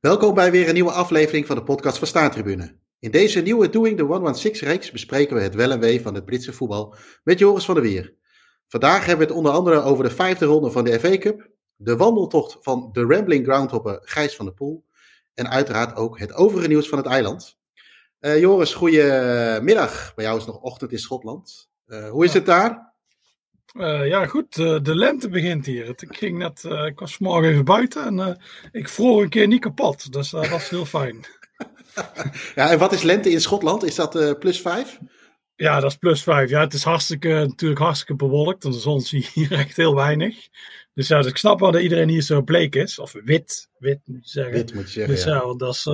Welkom bij weer een nieuwe aflevering van de podcast van Staartribune. In deze nieuwe Doing the 116-reeks bespreken we het wel en wee van het Britse voetbal met Joris van der Wier. Vandaag hebben we het onder andere over de vijfde ronde van de FA Cup, de wandeltocht van de Rambling Groundhopper Gijs van der Poel en uiteraard ook het overige nieuws van het eiland. Uh, Joris, goedemiddag. Bij jou is het nog ochtend in Schotland. Uh, hoe is het daar? Uh, ja, goed. Uh, de lente begint hier. Ik, ging net, uh, ik was vanmorgen even buiten en ik vroeg een keer niet kapot. Dus dat was heel fijn. ja, en wat is lente in Schotland? Is dat plus vijf? Ja, dat is plus vijf. Ja, het is hartstikke, natuurlijk hartstikke bewolkt. En de zon zie je hier echt heel weinig. Dus ja, dus ik snap wel dat iedereen hier zo bleek is. Of wit, wit moet je zeggen. Wit moet je zeggen, dus ja. ja dat is,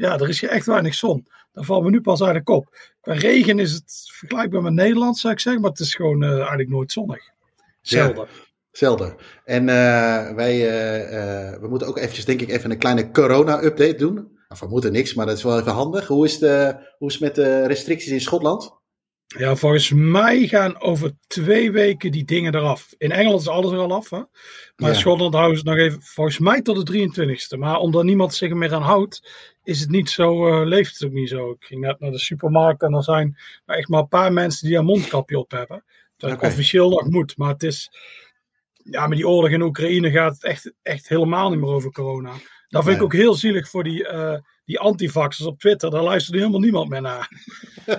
ja, er is hier echt weinig zon. Daar valt me nu pas uit de kop. Qua regen is het vergelijkbaar met Nederland, zou ik zeggen. Maar het is gewoon uh, eigenlijk nooit zonnig. Zelden. Ja, zelden. En uh, wij uh, we moeten ook eventjes, denk ik, even een kleine corona-update doen. Of we moeten niks, maar dat is wel even handig. Hoe is, de, hoe is het met de restricties in Schotland? Ja, volgens mij gaan over twee weken die dingen eraf. In Engeland is alles er al af. Hè? Maar ja. in Schotland houden ze het nog even, volgens mij tot de 23ste. Maar omdat niemand zich er meer aan houdt, is het niet zo, uh, leeft het ook niet zo. Ik ging net naar de supermarkt en er zijn echt maar een paar mensen die een mondkapje op hebben. Dat okay. officieel nog moet. Maar het is, ja, met die oorlog in Oekraïne gaat het echt, echt helemaal niet meer over corona. Dat vind ik ook heel zielig voor die, uh, die antivaxers op Twitter. Daar luistert helemaal niemand meer naar.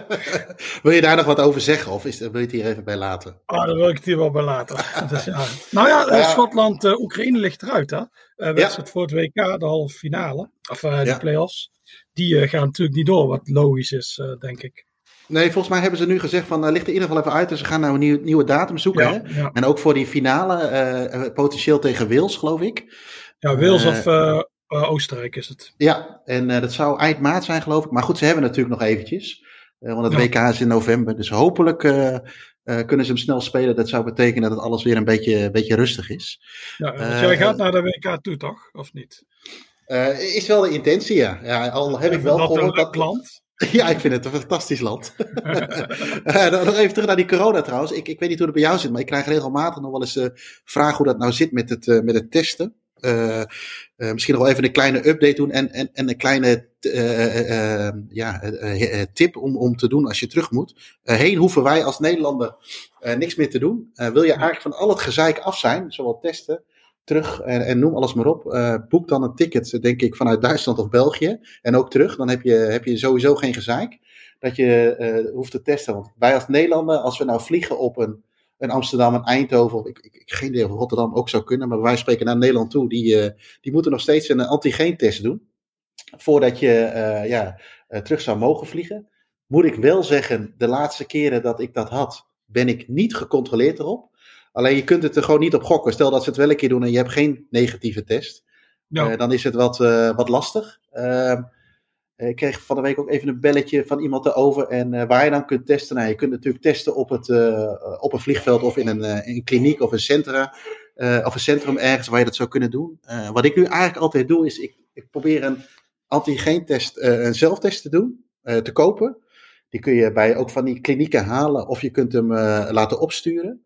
wil je daar nog wat over zeggen? Of is, wil je het hier even bij laten? Ah, daar wil ik het hier wel bij laten. dus, ja. Nou ja, ja. Schotland, uh, Oekraïne ligt eruit. Hè? Uh, wedstrijd voor het WK, de halve finale. Of uh, de play-offs. Die gaan natuurlijk niet door, wat logisch is, denk ik. Nee, volgens mij hebben ze nu gezegd van, uh, ligt er in ieder geval even uit. Dus ze gaan nou een nieuw, nieuwe datum zoeken. Ja, hè? Ja. En ook voor die finale, potentieel tegen Wales, geloof ik. Ja, Wales of Oostenrijk is het. Ja, en dat zou eind maart zijn, geloof ik. Maar goed, ze hebben natuurlijk nog eventjes. Want het ja. WK is in november. Dus hopelijk kunnen ze hem snel spelen. Dat zou betekenen dat het alles weer een beetje, een beetje rustig is. Ja, dus jij gaat naar de WK toe, toch? Of niet? is wel de intentie, ja. ja al heb ik wel gehoord dat... land? Ja, ik vind het een fantastisch land. nog even terug naar die corona trouwens. Ik, ik weet niet hoe het bij jou zit, maar ik krijg regelmatig nog wel eens uh, vragen hoe dat nou zit met het, uh, met het testen. Uh, uh, misschien nog wel even een kleine update doen en, en, en een kleine uh, ja, tip om, om te doen als je terug moet. heen hoeven wij als Nederlander niks meer te doen. wil je eigenlijk van al het gezeik af zijn, zowel testen, terug en, en noem alles maar op. boek dan een ticket, denk ik, vanuit Duitsland of België en ook terug. Dan heb je, heb je sowieso geen gezeik dat je hoeft te testen. Want wij als Nederlander, als we nou vliegen op een een Amsterdam, een Eindhoven, of ik, ik, ik geen idee of Rotterdam ook zou kunnen, maar wij spreken naar Nederland toe, die, uh, die moeten nog steeds een antigeentest doen. Voordat je uh, ja, uh, terug zou mogen vliegen. Moet ik wel zeggen, de laatste keren dat ik dat had, ben ik niet gecontroleerd erop. Alleen je kunt het er gewoon niet op gokken. Stel dat ze het wel een keer doen en je hebt geen negatieve test. No. dan is het wat, wat lastig. Ehm, ik kreeg van de week ook even een belletje van iemand erover. En uh, waar je dan kunt testen. Nou, je kunt natuurlijk testen op, het, uh, op een vliegveld of in een, in een kliniek of een, centra, of een centrum ergens waar je dat zou kunnen doen. wat ik nu eigenlijk altijd doe, is ik, ik probeer een antigeentest, een zelftest te doen, te kopen. Die kun je bij ook van die klinieken halen of je kunt hem laten opsturen.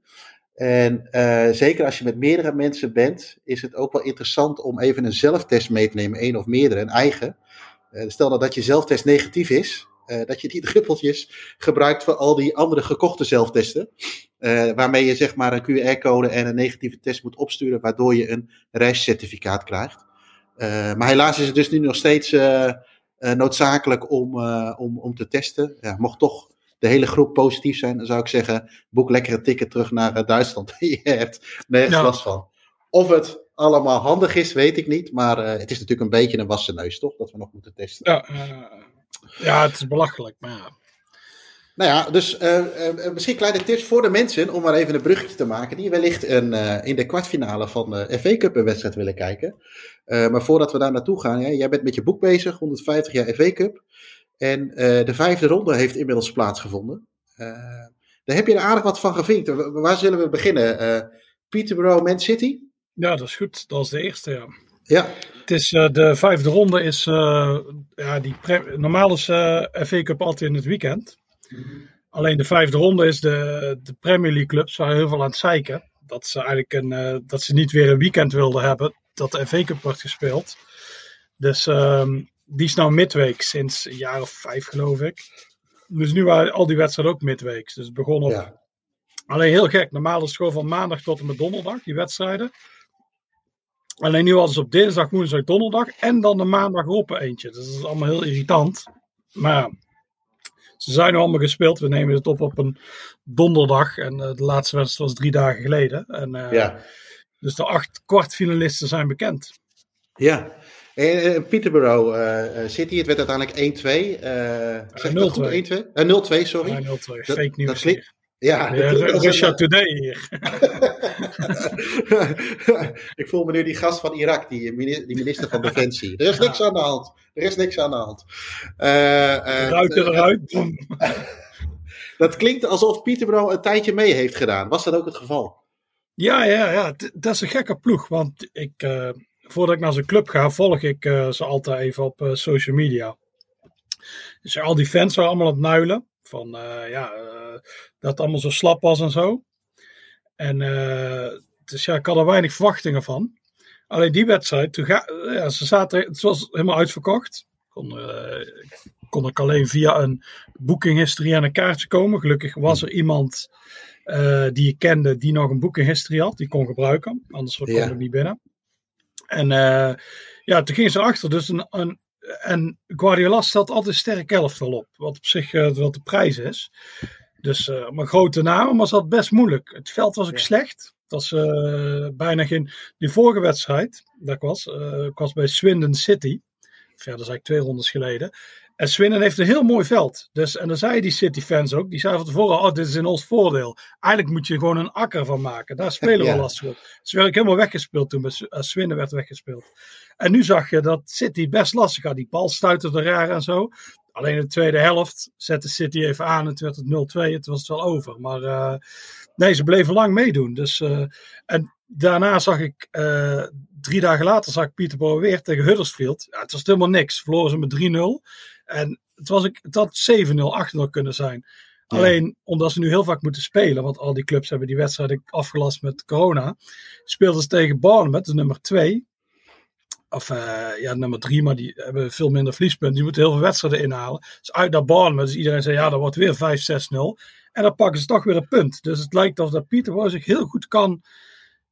En zeker als je met meerdere mensen bent, is het ook wel interessant om even een zelftest mee te nemen, één of meerdere, een eigen. Uh, stel nou dat je zelftest negatief is, uh, dat je die druppeltjes gebruikt voor al die andere gekochte zelftesten. Uh, waarmee je zeg maar een QR-code en een negatieve test moet opsturen, waardoor je een reiscertificaat krijgt. maar helaas is het dus nu nog steeds noodzakelijk om, om, om te testen. Ja, mocht toch de hele groep positief zijn, dan zou ik zeggen: boek lekker een ticket terug naar Duitsland. je hebt nergens ja. last van. Of het allemaal handig is, weet ik niet. Maar uh, het is natuurlijk een beetje een wassen neus, toch? Dat we nog moeten testen. Ja, uh, ja het is belachelijk, maar ja. Nou ja, dus uh, misschien kleine tips voor de mensen, om maar even een bruggetje te maken, die wellicht een, in de kwartfinale van de FA Cup een wedstrijd willen kijken. maar voordat we daar naartoe gaan, jij bent met je boek bezig, 150 jaar FA Cup. En de vijfde ronde heeft inmiddels plaatsgevonden. daar heb je er aardig wat van gevinkt. Waar zullen we beginnen? Peterborough, Man City? Ja, dat is goed. Dat is de eerste, ja. Ja. Het is, uh, de vijfde ronde is, uh, ja, die normaal is uh, FA Cup altijd in het weekend. Alleen de vijfde ronde is de, de Premier League clubs waar heel veel aan het zeiken. Dat ze eigenlijk een, dat ze niet weer een weekend wilden hebben dat de FA Cup wordt gespeeld. Dus ehm, die is nou midweek sinds een jaar of vijf, geloof ik. Dus nu waren al die wedstrijden ook midweeks. Dus het begon op. Ja. Alleen heel gek. Normaal is het gewoon van maandag tot en met donderdag, die wedstrijden. Alleen nu hadden ze op dinsdag, woensdag, donderdag. En dan de maandag op eentje. Dus dat is allemaal heel irritant. Maar ze zijn nu allemaal gespeeld. We nemen het op op een donderdag. En eh, de laatste wedstrijd was drie dagen geleden. En, eh, Ja. Dus de acht kwartfinalisten zijn bekend. Ja. En eh, Peterborough eh, eh, City, het werd uiteindelijk 1-2. eh zeg ik dat goed? 1-2? Eh, 0-2, sorry. Ja, 0-2. Dat- Fake news. dat klinkt-. Ja, Ja, Russia Today hier. ik voel me nu die gast van Irak, die, die minister van Defensie. Er is niks aan de hand. Er is niks aan de hand. Eh, eh, Ruiten eruit. dat klinkt alsof Peterborough een tijdje mee heeft gedaan. Was dat ook het geval? Ja, ja, ja. Dat is een gekke ploeg. Want ik, eh, voordat ik naar zijn club ga, volg ik ze altijd even op social media. Dus al die fans waren allemaal aan het nuilen. Van eh, ja, eh, dat het allemaal zo slap was en zo. En eh, dus ja, ik had er weinig verwachtingen van. Alleen die wedstrijd, toen ga, ja, ze zaten, het was helemaal uitverkocht. Kon, kon ik alleen via een boekinghistorie aan een kaartje komen. Gelukkig was er iemand die ik kende die nog een boekinghistorie had. Die kon gebruiken. Anders kon Ja. ik niet binnen. En ja, toen gingen ze achter. Dus een, een, en Guardiola stelt altijd sterk elftal op. Wat op zich wat de prijs is. Dus eh maar grote namen, maar had best moeilijk. Het veld was ook Ja. slecht. Het was eh, bijna geen... Die vorige wedstrijd, dat was, ik was bij Swindon City. Verder zei ik twee rondes geleden. En Swindon heeft een heel mooi veld. Dus, en dan zeiden die City-fans ook, die zeiden van tevoren, oh, dit is in ons voordeel. Eigenlijk moet je gewoon een akker van maken. Daar spelen we Ja. lastig op. Ze werden ook helemaal weggespeeld toen, Sw- eh, Swindon werd weggespeeld. En nu zag je dat City best lastig had. Die bal stuitte er raar en zo. Alleen in de tweede helft zette City even aan en toen werd het 0-2. Het was het wel over. Maar eh, nee, ze bleven lang meedoen. Dus, eh, en daarna zag ik, drie dagen later zag ik Peterborough weer tegen Huddersfield. Ja, het was helemaal niks. Verloren ze met 3-0. En het, was, ik- het had 7-0, 8-0 kunnen zijn. Ja. Alleen omdat ze nu heel vaak moeten spelen, want al die clubs hebben die wedstrijden afgelast met corona, speelden ze tegen Bournemouth, de nummer 2. Of eh, ja, nummer 3, maar die hebben veel minder verliespunten. Die moeten heel veel wedstrijden inhalen. Dus uit naar Bournemouth, dus iedereen zei ja, dat wordt weer 5-6-0. En dan pakken ze toch weer een punt. Dus het lijkt alsof dat Peterborough zich heel goed kan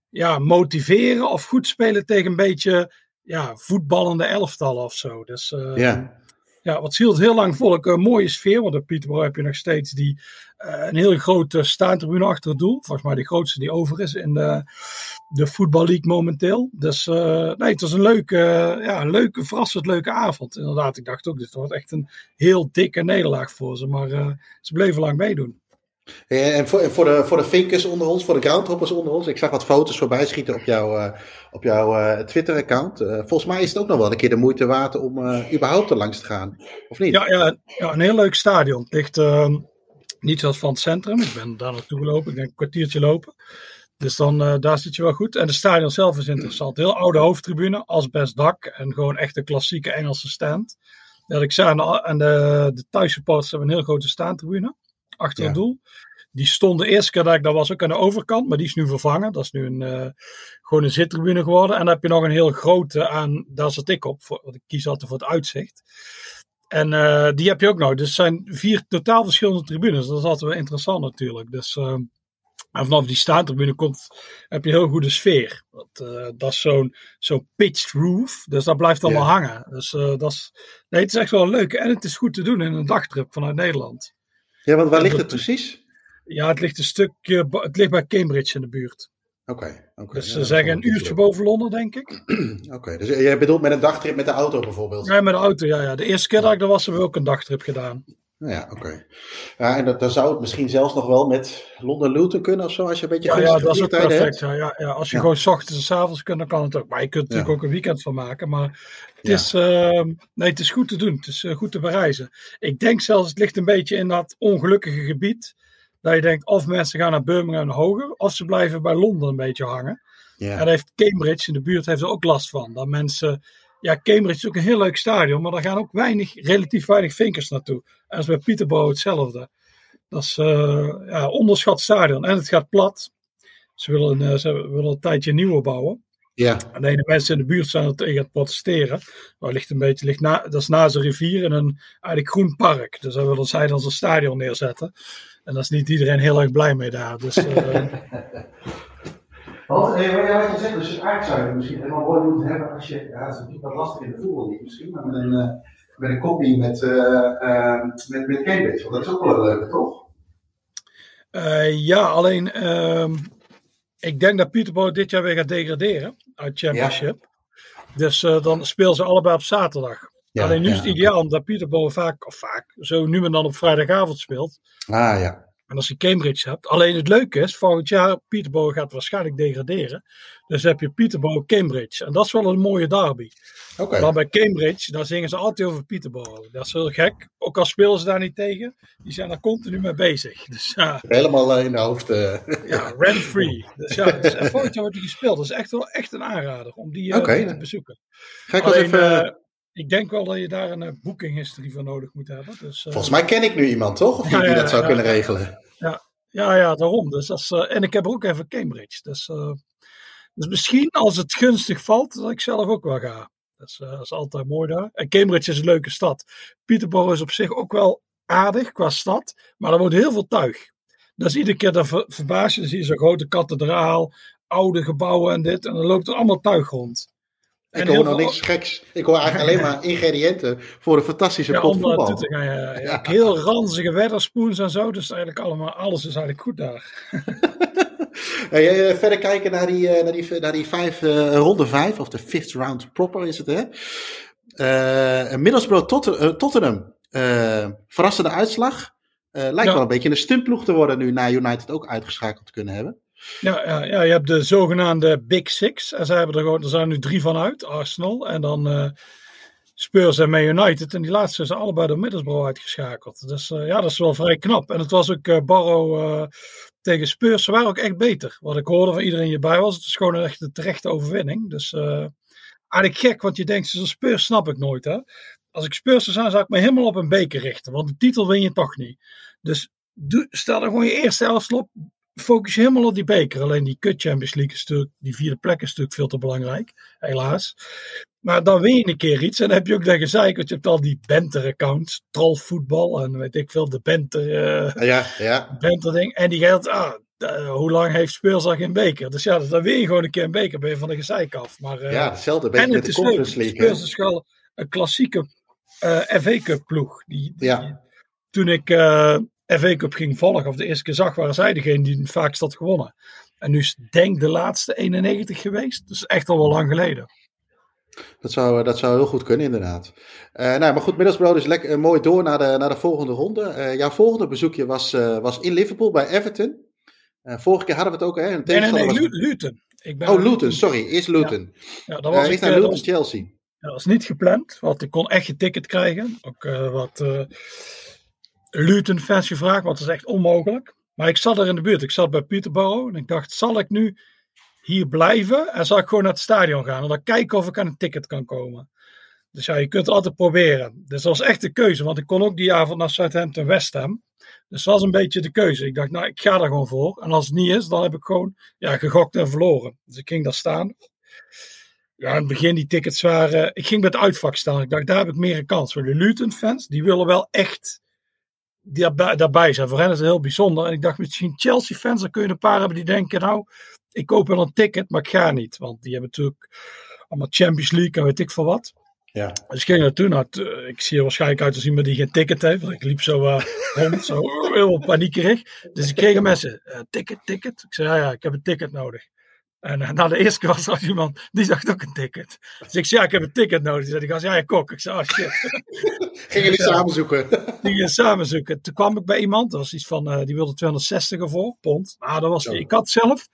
ja, motiveren of goed spelen tegen een beetje ja, voetballende elftallen of zo. Dus eh, Ja. Ja, wat hield heel lang vol. Ook een mooie sfeer, want op Peterborough heb je nog steeds die, eh, een hele grote staantribune achter het doel. Volgens mij de grootste die over is in de, de Football momenteel. Dus eh, nee, het was een leuke, ja, een leuke, verrassend leuke avond. Inderdaad, ik dacht ook, dit wordt echt een heel dikke nederlaag voor ze. Maar eh, ze bleven lang meedoen. En voor, en voor, de, voor de vinkers onder ons, voor de groundhoppers onder ons. Ik zag wat foto's voorbij schieten op, jouw eh, op jouw eh, Twitter-account. Eh, volgens mij is het ook nog wel een keer de moeite waard om überhaupt er langs te gaan. Of niet? Ja, ja, ja, een heel leuk stadion. Het ligt eh, niet zoals van het centrum. Ik ben daar naartoe gelopen. Ik denk een kwartiertje lopen. Dus dan, daar zit je wel goed. En de stadion zelf is interessant. Heel oude hoofdtribune, asbest dak. En gewoon echt een klassieke Engelse stand. Dat ik zei, aan de, de, de thuissupporters hebben een heel grote staantribune. Achter het Ja. doel. Die stond de eerste keer dat ik daar was ook aan de overkant. Maar die is nu vervangen. Dat is nu een, eh, gewoon een zittribune geworden. En dan heb je nog een heel grote aan, daar zat ik op. Voor, want ik kies altijd voor het uitzicht. En eh, die heb je ook nog. Dus het zijn vier totaal verschillende tribunes. Dat is altijd wel interessant natuurlijk. Dus eh, en vanaf die staantribune komt, heb je een heel goede sfeer. Dat, dat is zo'n zo'n pitched roof. Dus dat blijft allemaal hangen. Dus dat is, nee, het is echt wel leuk. En het is goed te doen in een dagtrip vanuit Nederland. Ja, want waar ligt het precies? Ja, het ligt een stukje, het ligt bij Cambridge in de buurt. Oké. Dus ze zeggen een uurtje boven Londen, denk ik. Oké, dus jij bedoelt met een dagtrip met de auto bijvoorbeeld? Ja, met de auto, ja, ja. De eerste keer dat ik er was, hebben we ook een dagtrip gedaan. Nou ja, oké. Ja, en dat, dan zou het misschien zelfs nog wel met Londen Luton kunnen of zo, als je een beetje Ja, ja dat is ook perfect. Ja, ja, ja. Als je gewoon 's ochtends en 's avonds kunt, dan kan het ook. Maar je kunt er natuurlijk ook een weekend van maken. Maar het, is, ehm, nee, het is goed te doen. Het is eh, goed te bereizen. Ik denk zelfs, het ligt een beetje in dat ongelukkige gebied. Dat je denkt, of mensen gaan naar Birmingham en hoger, of ze blijven bij Londen een beetje hangen. Ja. En daar heeft Cambridge in de buurt heeft er ook last van. Dat mensen, ja, Cambridge is ook een heel leuk stadion, maar daar gaan ook weinig, relatief weinig vinkers naartoe. En dat is bij Peterborough hetzelfde. Dat is eh ja, onderschat stadion. En het gaat plat. Ze willen, eh, ze willen een tijdje een nieuwe bouwen. Ja. Alleen de mensen in de buurt zijn er tegen het protesteren. Maar ligt een beetje, ligt na, dat is naast een rivier in een eigenlijk groen park. Dus daar willen zij dan zo'n stadion neerzetten. En daar is niet iedereen heel erg blij mee daar. Dus. Want, eh, wat je zegt, dus eigenlijk zou je misschien helemaal mooi moeten hebben als je, ja, dat is natuurlijk wat lastig in de voetbal misschien, maar met een, uh, met een kopie met, uh, met, met Cambridge, want dat is ook wel een leuke, toch? ja, alleen ehm, ik denk dat Peterborough dit jaar weer gaat degraderen uit Championship. Dus dan spelen ze allebei op zaterdag. Ja, Alleen nu is het ideaal omdat Peterborough vaak, of vaak, zo nu en dan op vrijdagavond speelt. Ah ja. En als je Cambridge hebt. Alleen het leuke is, volgend jaar, Peterborough gaat waarschijnlijk degraderen. Dus heb je Peterborough Cambridge. En dat is wel een mooie derby. Okay. Maar bij Cambridge, daar zingen ze altijd over Peterborough. Dat is heel gek. Ook al spelen ze daar niet tegen. Die zijn daar continu mee bezig. Dus. Helemaal uh, in de hoofd. Uh. Ja, rent-free. Dus ja, dus, volgend jaar wordt die gespeeld. Dat is echt wel echt een aanrader om die, uh, okay. te bezoeken. Ga ik Alleen, even ik denk wel dat je daar een uh, boekinghistorie voor nodig moet hebben. Dus, uh, Volgens mij ken ik nu iemand, toch? Of ja, die dat zou kunnen regelen. Ja, ja, ja daarom. Dus is, uh, en ik heb er ook even Cambridge. Dus, dus misschien als het gunstig valt, dat ik zelf ook wel ga. Dus, dat is altijd mooi daar. En Cambridge is een leuke stad. Peterborough is op zich ook wel aardig qua stad, maar er wordt heel veel tuig. Dus iedere keer dat ver, verbaas je, dan zie je zo'n grote kathedraal, oude gebouwen en dit. En dan loopt er allemaal tuig rond. Ik hoor nog niks geks. Ik hoor eigenlijk alleen maar ingrediënten voor een fantastische ja, pot voetbal. Ja, ja, ja. Heel ranzige wedderspoons en zo. Dus eigenlijk allemaal, alles is eigenlijk goed daar. hey, verder kijken naar die, naar die, naar die vijf, uh, ronde vijf, of de fifth round proper is het hè. Uh, Middlesbrough tot, Tottenham. Uh, verrassende uitslag. lijkt wel een beetje een stuntploeg te worden nu na United ook uitgeschakeld te kunnen hebben. Ja, ja, ja, je hebt de zogenaamde Big Six. En zij hebben er gewoon, er zijn nu drie van uit, Arsenal. En dan uh, Spurs en Man United. En die laatste zijn allebei door Middlesbrough uitgeschakeld. Dus uh, ja, dat is wel vrij knap. En het was ook uh, Barrow tegen Spurs. Ze waren ook echt beter. Wat ik hoorde van iedereen hierbij was. Het is gewoon een echt de terechte overwinning. Dus eigenlijk gek, want je denkt, zo'n Spurs snap ik nooit. Hè? Als ik Spurs zou zijn, zou ik me helemaal op een beker richten. Want de titel win je toch niet. Dus stel er gewoon je eerste helft op focus je helemaal op die beker. Alleen die Cut Champions League is natuurlijk, die vierde plek is natuurlijk veel te belangrijk, helaas. Maar dan win je een keer iets en dan heb je ook dat gezeik, want je hebt al die Benter-accounts, trollvoetbal en weet ik veel, de Benter, uh, ja, ja. Benter ding. En die geldt, ah, hoe lang heeft al geen beker? Dus ja, dan win je gewoon een keer een beker, ben je van de gezeik af. Maar, uh, ja, hetzelfde beetje met de Conference League. Spurs is wel een klassieke uh, FA Cup ploeg. Die, die ja. Toen ik FA Cup ging volgen, of de eerste keer zag, waren zij degene die het vaakst had gewonnen. En nu is denk de laatste 91 geweest. Dus echt al wel lang geleden. Dat zou, dat zou heel goed kunnen, inderdaad. Uh, nou, maar goed, Middlesbrough is lekker, uh, mooi door naar de, naar de volgende ronde. Uh, jouw volgende bezoekje was, was in Liverpool bij Everton. vorige keer hadden we het ook, hè? Een nee, nee, nee, was... Luton. Ik ben oh, Luton, sorry, eerst Luton. Ja, ja dat was ik, naar Luton, was, Chelsea. dat was niet gepland, want ik kon echt je ticket krijgen. Ook wat Luton-fans gevraagd, want dat is echt onmogelijk. Maar ik zat er in de buurt. Ik zat bij Peterborough en ik dacht, zal ik nu hier blijven en zal ik gewoon naar het stadion gaan en dan kijken of ik aan een ticket kan komen. Dus ja, je kunt het altijd proberen. Dus dat was echt de keuze, want ik kon ook die avond naar Southampton West Ham. Dus dat was een beetje de keuze. Ik dacht, nou, ik ga daar gewoon voor. En als het niet is, dan heb ik gewoon ja, gegokt en verloren. Dus ik ging daar staan. Ja, in het begin die tickets waren... Ik ging bij het uitvak staan. Ik dacht, daar heb ik meer een kans. Voor de Luton-fans, die willen wel echt die daarbij zijn. Voor hen is het heel bijzonder. En ik dacht misschien Chelsea-fans, dan kun je een paar hebben die denken, nou, ik koop wel een ticket, maar ik ga niet. Want die hebben natuurlijk allemaal Champions League en weet ik veel wat. Ja. Dus ik ging naartoe. Nou, ik zie er waarschijnlijk uit als iemand die geen ticket heeft. Want ik liep zo uh, rond, zo heel paniekerig. Dus ik kreeg een mensen, uh, ticket, ticket. Ik zei, ja, ja, ik heb een ticket nodig. En uh, na de eerste keer was er iemand, die dacht ook een ticket. Dus ik zei, ja, ik heb een ticket nodig. Die zei, die gast, ja, je kok. Ik zei, oh shit. Gingen jullie samen zoeken? Gingen samen zoeken. Toen kwam ik bij iemand, dat was iets van, uh, die wilde 260 ervoor, pond. Nou, dat was, ik had zelf,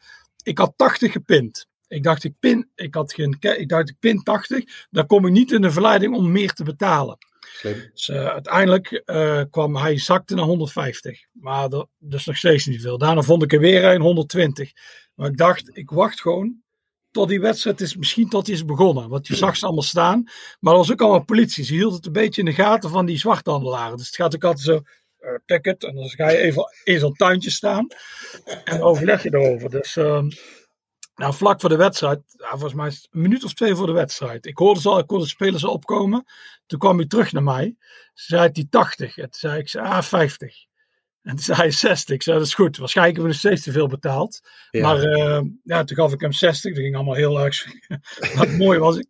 ik had 80 gepind. Ik dacht, ik pin, ik had geen, ik dacht, ik pin 80. Dan kom ik niet in de verleiding om meer te betalen. Slim. Dus uh, uiteindelijk uh, kwam hij zakte naar 150. Maar dat, dus nog steeds niet veel. Daarna vond ik er weer een 120. Maar ik dacht, ik wacht gewoon tot die wedstrijd is, misschien tot die is begonnen. Want je zag ze allemaal staan. Maar er was ook allemaal politie. Ze hield het een beetje in de gaten van die zwarthandelaren. Dus het gaat ook altijd zo, uh, ticket. En dan ga je even in zo'n tuintje staan. En overleg je erover. Dus uh, Nou, vlak voor de wedstrijd, volgens mij een minuut of twee voor de wedstrijd. Ik hoorde ze al, ik hoorde de spelers al opkomen. Toen kwam hij terug naar mij. Ze zei hij 80. En toen zei ik, ah, 50. En toen zei hij 60. Ik zei, dat is goed. Waarschijnlijk hebben we nog steeds te veel betaald. Maar uh, ja, toen gaf ik hem 60. Dat ging allemaal heel erg. Wat mooi was ik.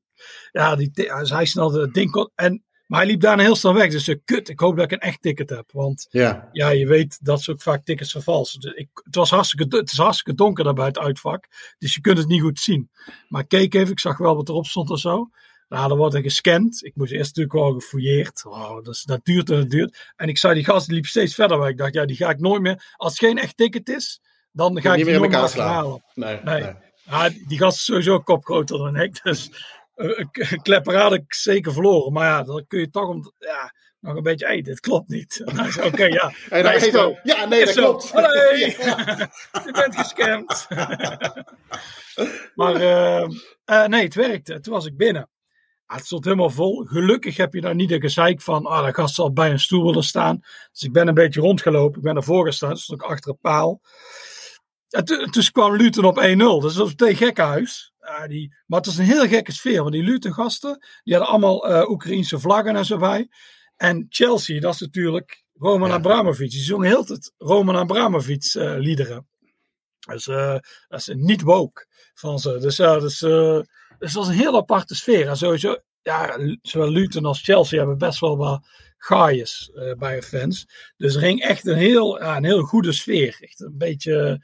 Ja, die, hij snelde het ding. En maar hij liep daarna heel snel weg. Dus uh, kut, ik hoop dat ik een echt ticket heb. Want ja, ja je weet dat ze ook vaak tickets vervalsen. Dus ik, het, was hartstikke, het is hartstikke donker daar bij het uitvak. Dus je kunt het niet goed zien. Maar ik keek even, ik zag wel wat erop stond of zo. Nou, dan wordt er gescand. Ik moest eerst natuurlijk wel gefouilleerd. Oh, dat, dat duurt en dat duurt. En ik zag die gast die liep steeds verder weg. Ik dacht, ja, die ga ik nooit meer. Als het geen echt ticket is, dan ga ik niet meer elkaar halen. Nee, nee. nee. Ja, die gast is sowieso kop groter dan ik. Dus een klepper had ik zeker verloren. Maar ja, dan kun je toch om, ja, nog een beetje, hé, hey, dit klopt niet. Oké, ja. En dan zo. Ja, nee, dat klopt. Nee, je bent gescamd. maar uh, uh, nee, het werkte. Toen was ik binnen. Ah, het stond helemaal vol. Gelukkig heb je daar niet een gezeik van, ah, de gast zal bij een stoel willen staan. Dus ik ben een beetje rondgelopen. Ik ben ervoor gestaan, stond ik achter een paal. En toen kwam Luton op 1-0. Dus dat was meteen gekkenhuis. Uh, die, maar het was een heel gekke sfeer. Want die Luton-gasten, die hadden allemaal uh, Oekraïnse vlaggen en zo bij. En Chelsea, dat is natuurlijk Roman ja. Abramovic. Die zong heel het Roman Abramovic uh, liederen. Dus dat is niet woke van ze. Dus ja, dus, dus dat was een heel aparte sfeer. En sowieso, ja, zowel Luton als Chelsea hebben best wel wat gaaiers bij hun fans. Dus er ging echt een heel, een heel goede sfeer. Echt een beetje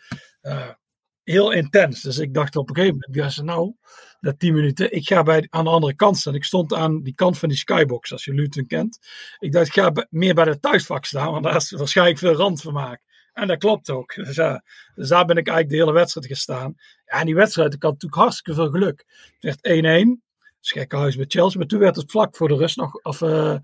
heel intens. Dus ik dacht op een gegeven moment, ja, ze nou, na tien minuten, ik ga bij, aan de andere kant staan. Ik stond aan die kant van die skybox, als je Luton kent. Ik dacht, ik ga meer bij de thuisvak staan, want daar is waarschijnlijk veel randvermaak. En dat klopt ook. Dus, ja, dus daar ben ik eigenlijk de hele wedstrijd gestaan. Ja, en die wedstrijd, ik had natuurlijk hartstikke veel geluk. Het werd 1-1. Dus huis met Chelsea. Maar toen werd het vlak voor de rust nog, of uh,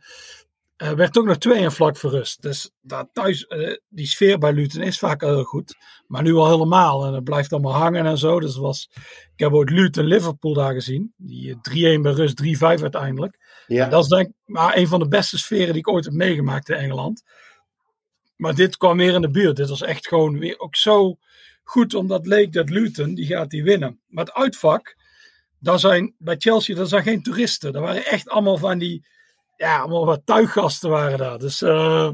uh, werd ook nog twee en vlak verrust. Dus dat thuis, uh, die sfeer bij Luton is vaak heel goed. Maar nu al helemaal. En het blijft allemaal hangen en zo. Dus was, ik heb ook Luton-Liverpool daar gezien. Die 3-1 bij rust, 3-5 uiteindelijk. Ja. En dat is denk ik maar een van de beste sferen die ik ooit heb meegemaakt in Engeland. Maar dit kwam weer in de buurt. Dit was echt gewoon weer ook zo goed. Omdat leek dat Luton, die gaat die winnen. Maar het uitvak, daar zijn, bij Chelsea, daar zijn geen toeristen. Dat waren echt allemaal van die ja, allemaal wat tuiggasten waren daar. Dus, uh,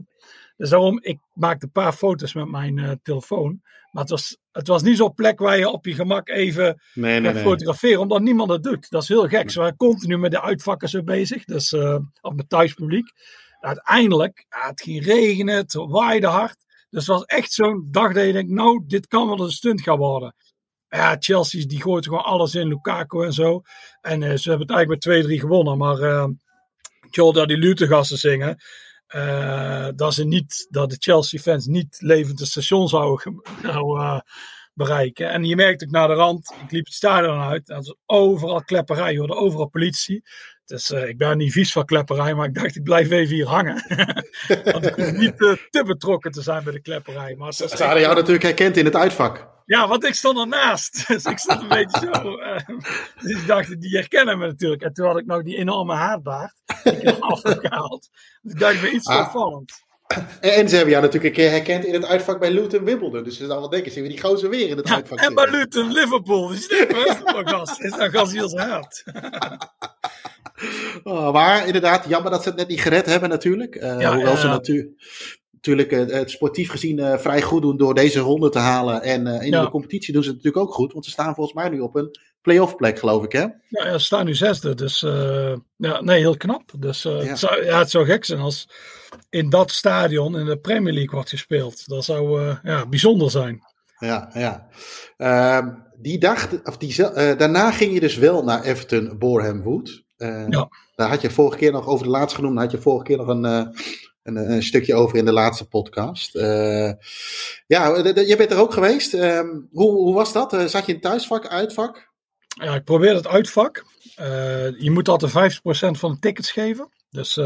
dus daarom, ik maakte een paar foto's met mijn uh, telefoon. Maar het was, het was niet zo'n plek waar je op je gemak even nee, nee, nee. fotograferen, omdat niemand dat doet. Dat is heel gek. Ze waren continu met de uitvakken zo bezig, dus, uh, of met thuispubliek. Uiteindelijk, ja, het ging regenen, het waaide hard. Dus het was echt zo'n dag dat je denkt, nou, dit kan wel een stunt gaan worden. Ja, Chelsea die gooit gewoon alles in, Lukaku en zo. En uh, ze hebben het eigenlijk met 2-3 gewonnen, maar joh, dat die Lutengassen zingen. Uh, dat, ze niet, dat de Chelsea-fans niet levend het station zouden nou, uh, bereiken. En je merkt ook naar de rand, ik liep het stadion uit, dat is overal klepperij, hoor, overal politie. Dus uh, ik ben niet vies van klepperij, maar ik dacht, ik blijf even hier hangen. Want ik hoef niet te betrokken te zijn bij de klepperij. Maar ze hadden jou natuurlijk herkend in het uitvak. Ja, want ik stond ernaast. Dus ik stond een beetje zo. Uh, dus ik dacht, die herkennen me natuurlijk. En toen had ik nog die enorme haatbaard. Die ik nog afgehaald. Dus ik dacht, weer iets ah. opvallend. En ze hebben jou natuurlijk een keer herkend in het uitvak bij Luton Wimbledon. Dus ze zouden wel denken, zien we die gozer weer in het ja, uitvak. En bij Luton Liverpool. Dus is een gast. Is een gast heel haat. Oh, maar inderdaad, jammer dat ze het net niet gered hebben natuurlijk. Uh, ja, hoewel ja. ze natuurlijk natuurlijk uh, het sportief gezien uh, vrij goed doen door deze ronde te halen. En in de competitie doen ze het natuurlijk ook goed. Want ze staan volgens mij nu op een playoff plek, geloof ik, hè? Ja, ja ze staan nu zesde. Dus ja, nee, heel knap. Dus ja. Het, zou, ja, het zou gek zijn als in dat stadion in de Premier League wordt gespeeld. Dat zou ja, bijzonder zijn. Ja, ja. Ehm, die dag, of die, daarna ging je dus wel naar Everton Boreham Wood. ja. Daar had je vorige keer nog over de laatste genoemd. Daar had je vorige keer nog een een, een, stukje over in de laatste podcast. Uh, ja, je bent er ook geweest. Uh, hoe, hoe was dat? Uh, zat je in thuisvak, uitvak? Ja, ik probeer het uitvak. Je moet altijd 50% van de tickets geven. Dus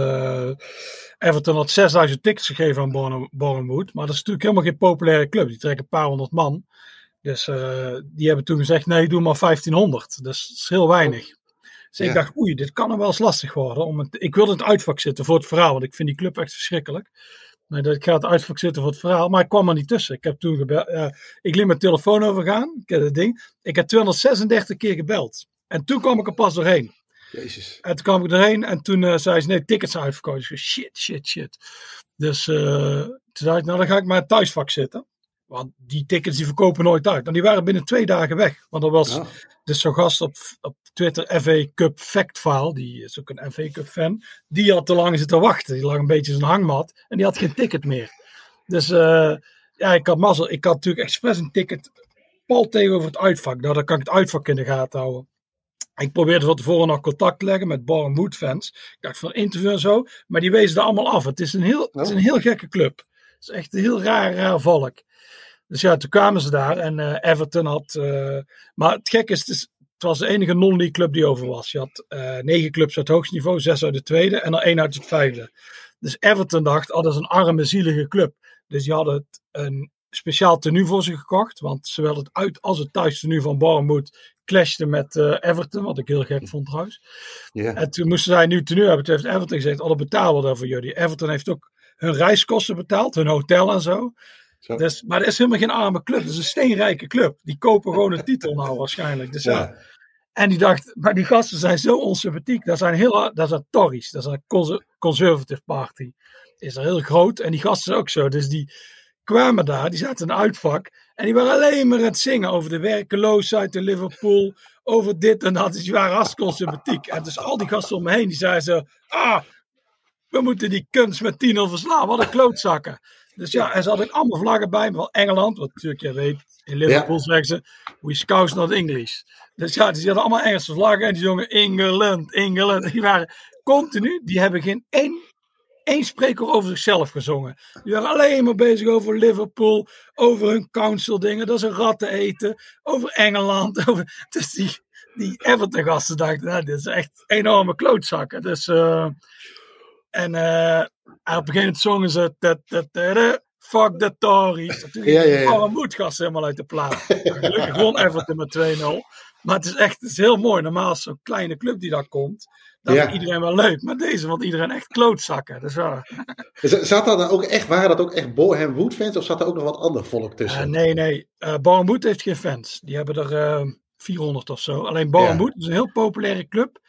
Everton had 6000 tickets gegeven aan Bournemouth. Maar dat is natuurlijk helemaal geen populaire club. Die trekken een paar honderd man. Dus die hebben toen gezegd, nee, doe maar 1500. Dus dat is heel weinig. Dus ik dacht, oei, dit kan er wel eens lastig worden. Om het, ik wilde in het uitvak zitten voor het verhaal, want ik vind die club echt verschrikkelijk. Nee, dat, ik ga het uitvak zitten voor het verhaal, maar ik kwam er niet tussen. Ik heb toen gebeld. ik liet mijn telefoon overgaan. Ik heb het ding. Ik heb 236 keer gebeld. En toen kwam ik er pas doorheen. Jezus. En toen kwam ik erheen en toen uh, zei ze: nee, tickets zijn uitverkocht. Ik zei: shit, shit, shit. Dus uh, toen zei ik: nou, dan ga ik maar het thuisvak zitten. Want die tickets die verkopen nooit uit. En die waren binnen twee dagen weg. Want er was ja. dus zo'n gast op, op Twitter, FA Cup Fact File. Die is ook een FA Cup fan. Die had te lang zitten wachten. Die lag een beetje in zijn hangmat. En die had geen ticket meer. Dus uh, ja, ik had mazzel. Ik had natuurlijk expres een ticket. Pal tegenover het uitvak. Nou, dan kan ik het uitvak in de gaten houden. Ik probeerde van tevoren nog contact te leggen met Bornmoed fans. Ik dacht van interview en zo. Maar die wezen er allemaal af. Het is een heel, het is een heel gekke club. Het is echt een heel raar, raar volk. Dus ja, toen kwamen ze daar en uh, Everton had. Uh, maar het gekke is, het, is, het was de enige non-league club die over was. Je had uh, negen clubs uit het hoogste niveau, zes uit de tweede en dan één uit het vijfde. Dus Everton dacht, oh, dat is een arme, zielige club. Dus die hadden het een speciaal tenue voor ze gekocht. Want zowel het uit als het thuis tenue van Bournemouth clashte met Everton. Wat ik heel gek vond trouwens. En toen moesten zij nu tenue hebben. Toen heeft Everton gezegd, dat betalen we daar voor jullie. Everton heeft ook hun reiskosten betaald, hun hotel en zo. Zo. Dus, maar dat is helemaal geen arme club. Dat is een steenrijke club. Die kopen gewoon een titel nou waarschijnlijk. Dus ja. Ja. En die dacht, maar die gasten zijn zo onsympathiek. Dat zijn heel, dat zijn Tories. Dat is een conser- conservative party. Is er heel groot. En die gasten ook zo. Dus die kwamen daar, die zaten in een uitvak. En die waren alleen maar aan het zingen over de werkeloosheid in Liverpool. Over dit en dat. Dus die waren hartstikke onsympathiek. En dus al die gasten om me heen, die zeiden zo... Ah, we moeten die kunst met 10-0 verslaan. Wat een klootzakken. Dus ja, en ze hadden allemaal vlaggen bij me van Engeland. Wat natuurlijk, je weet, in Liverpool ja. zeggen ze, we scouse not English. Dus ja, die hadden allemaal Engelse vlaggen en die zongen Engeland, Engeland. Die waren continu, die hebben geen één, één spreker over zichzelf gezongen. Die waren alleen maar bezig over Liverpool, over hun council dingen, dat ze ratten eten, over Engeland. Over, dus die, die Everton gasten dachten, nou, dit is echt enorme klootzakken. Dus... Uh, en uh, op een gegeven moment zongen ze. Dat, dat, dat, fuck the Tories. Toen ja, ja, ja. een moedgast helemaal uit de plaat. Gelukkig won Everton met 2-0. Maar het is echt het is heel mooi. Normaal is zo'n kleine club die daar komt. Dat Ja. vindt iedereen wel leuk. Maar deze vond iedereen echt klootzakken. Dus. Z- Zat dat dan ook echt, waren dat ook echt Bohem Wood fans of zat er ook nog wat ander volk tussen? Eh, nee, nee. Uh, Bournemouth heeft geen fans. Die hebben er eh 400 of zo. Alleen Bournemouth is een heel populaire club.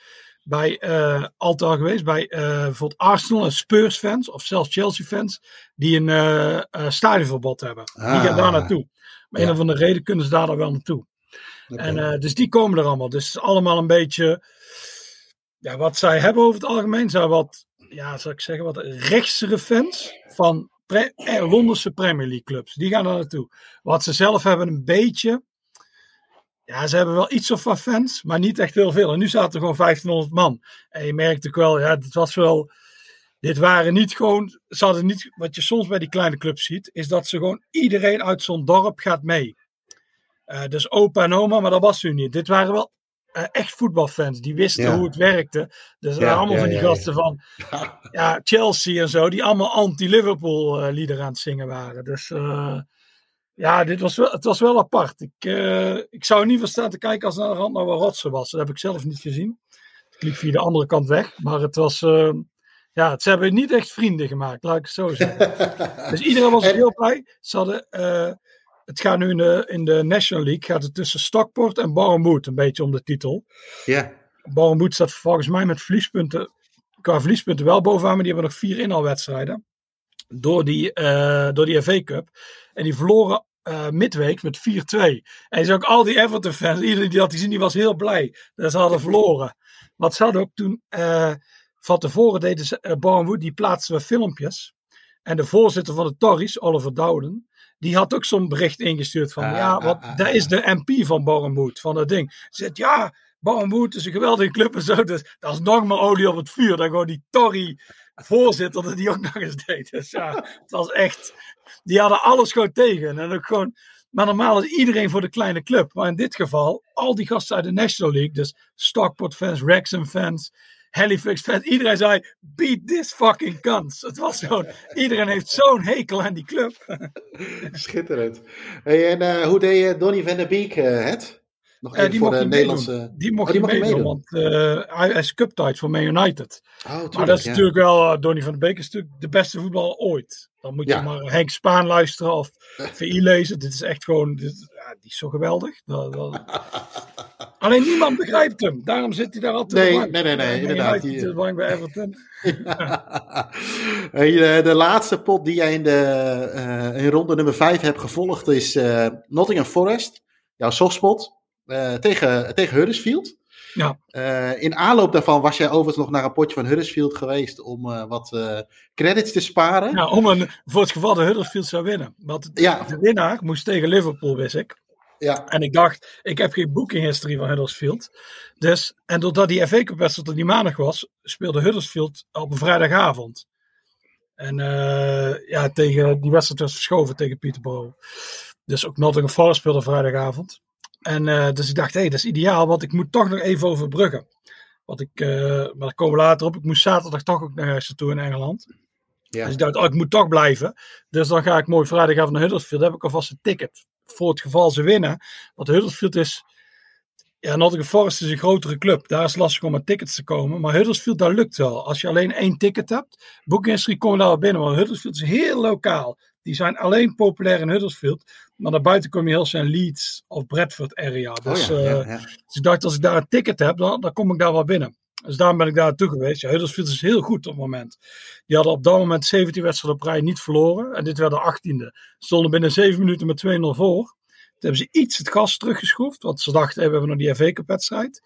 Bij eh al geweest. Bij eh, bijvoorbeeld Arsenal en Spurs fans. Of zelfs Chelsea fans. Die een eh, eh, stadionverbod hebben. Die Ah. gaan daar naartoe. Maar Ja. een of andere reden kunnen ze daar dan wel naartoe. Oké. En, eh, dus die komen er allemaal. Dus het is allemaal een beetje. Ja, wat zij hebben over het algemeen zijn wat, ja, zal ik zeggen, wat rechtsere fans van pre- eh, Premier League clubs. Die gaan daar naartoe. Wat ze zelf hebben een beetje. Ja, ze hebben wel iets of wat fans, maar niet echt heel veel. En nu zaten er gewoon 1500 man. En je merkt ook wel, ja, het was wel. Dit waren niet gewoon. Ze hadden niet. Wat je soms bij die kleine clubs ziet, is dat ze gewoon iedereen uit zo'n dorp gaat mee. Eh, dus opa en oma, maar dat was nu niet. Dit waren wel eh, echt voetbalfans. Die wisten Ja. hoe het werkte. Dus er Ja, waren allemaal ja, van die ja, ja. gasten van ja, Chelsea en zo, die allemaal anti-Liverpool eh, liederen aan het zingen waren. Dus eh, ja, dit was wel, het was wel apart. Ik, eh, ik zou er niet van staan te kijken als naar de rand nou wel rotsen was. Dat heb ik zelf niet gezien. Ik liep via de andere kant weg. Maar het was, eh, ja, ze hebben niet echt vrienden gemaakt, laat ik het zo zeggen. Dus iedereen was heel blij. Ze hadden, eh, het gaat nu in de, in de National League, gaat het tussen Stockport en Bournemouth een beetje om de titel. ja. Bournemouth staat volgens mij met verliespunten, qua verliespunten wel bovenaan, maar die hebben nog vier inhaalwedstrijden. Door die, eh, door die FA Cup. En die verloren eh midweek met 4-2. En je zag ook al die Everton fans, iedereen die dat gezien, die was heel blij dat ze hadden verloren. Want ze hadden ook toen, eh, van tevoren deden ze, uh, Bournemouth, die plaatsten we filmpjes. En de voorzitter van de Tories, Oliver Dowden, die had ook zo'n bericht ingestuurd van, Ah, ja, ah, wat, ah, daar is de MP van Bournemouth, van dat ding. Ze zegt, ja, Bournemouth is een geweldige club en zo. Dus dat is nog maar olie op het vuur. Dan gewoon die Tory voorzitter dat die ook nog eens deed. Dus ja, het was echt... Die hadden alles gewoon tegen. En ook gewoon... Maar normaal is iedereen voor de kleine club. Maar in dit geval, al die gasten uit de National League. Dus Stockport fans, Wrexham fans, Halifax fans. Iedereen zei, beat this fucking cunts. Het was gewoon... Iedereen heeft zo'n hekel aan die club. Schitterend. En eh, hoe deed eh, Donny van der Beek eh, het? Nog even die voor de Nederlandse. Die mocht, oh, die meedoen, meedoen, want uh, hij is cup tijd voor Man United. Oh, tuurlijk, maar dat is natuurlijk wel, uh, Donny van de Beek is natuurlijk de beste voetballer ooit. Dan moet je maar Henk Spaan luisteren of VI lezen. Dit is echt gewoon, dit, ja, die is zo geweldig. Dat, dat... Alleen niemand begrijpt hem. Daarom zit hij daar altijd nee, nee, nee, nee, inderdaad. Hij zit bang bij Everton. de laatste pot die jij in, de, uh, in ronde nummer 5 hebt gevolgd is uh, Nottingham Forest. Jouw softspot. Uh, tegen, tegen Huddersfield. Ja. Uh, in aanloop daarvan was jij overigens nog naar een potje van Huddersfield geweest om uh, wat uh, credits te sparen. Ja, om een, voor het geval dat Huddersfield zou winnen. Want ja. de winnaar moest tegen Liverpool, wist ik. Ja. En ik dacht, ik heb geen booking history van Huddersfield. Dus, en doordat die FA Cup wedstrijd die maandag was, speelde Huddersfield op een vrijdagavond. En ja, tegen, die wedstrijd was verschoven tegen Peterborough. Dus ook Nottingham Forest speelde vrijdagavond. En uh, dus ik dacht, hé, hey, dat is ideaal, want ik moet toch nog even overbruggen. Wat ik, uh, maar daar komen we later op. Ik moest zaterdag toch ook naar huis toe in Engeland. Ja. Dus ik dacht, oh, ik moet toch blijven. Dus dan ga ik mooi vrijdagavond naar Huddersfield. Dan heb ik alvast een ticket. Voor het geval ze winnen. Want Huddersfield is... Ja, Nottingham Forest is een grotere club. Daar is lastig om aan tickets te komen. Maar Huddersfield, daar lukt wel. Als je alleen één ticket hebt. Booking History kom je daar wel binnen. Want Huddersfield is heel lokaal. Die zijn alleen populair in Huddersfield. Maar daarbuiten kom je heel snel Leeds of Bradford area. Oh dus, oh ja, dus ik dacht, als ik daar een ticket heb, dan, dan kom ik daar wel binnen. Dus daarom ben ik daar naartoe geweest. Ja, Huddersfield is heel goed op het moment. Die hadden op dat moment 17 wedstrijden op rij niet verloren. En dit werd de 18e. Stonden binnen 7 minuten met 2-0 voor. Toen hebben ze iets het gas teruggeschroefd. Want ze dachten, hey, we hebben nog die FA Cup wedstrijd.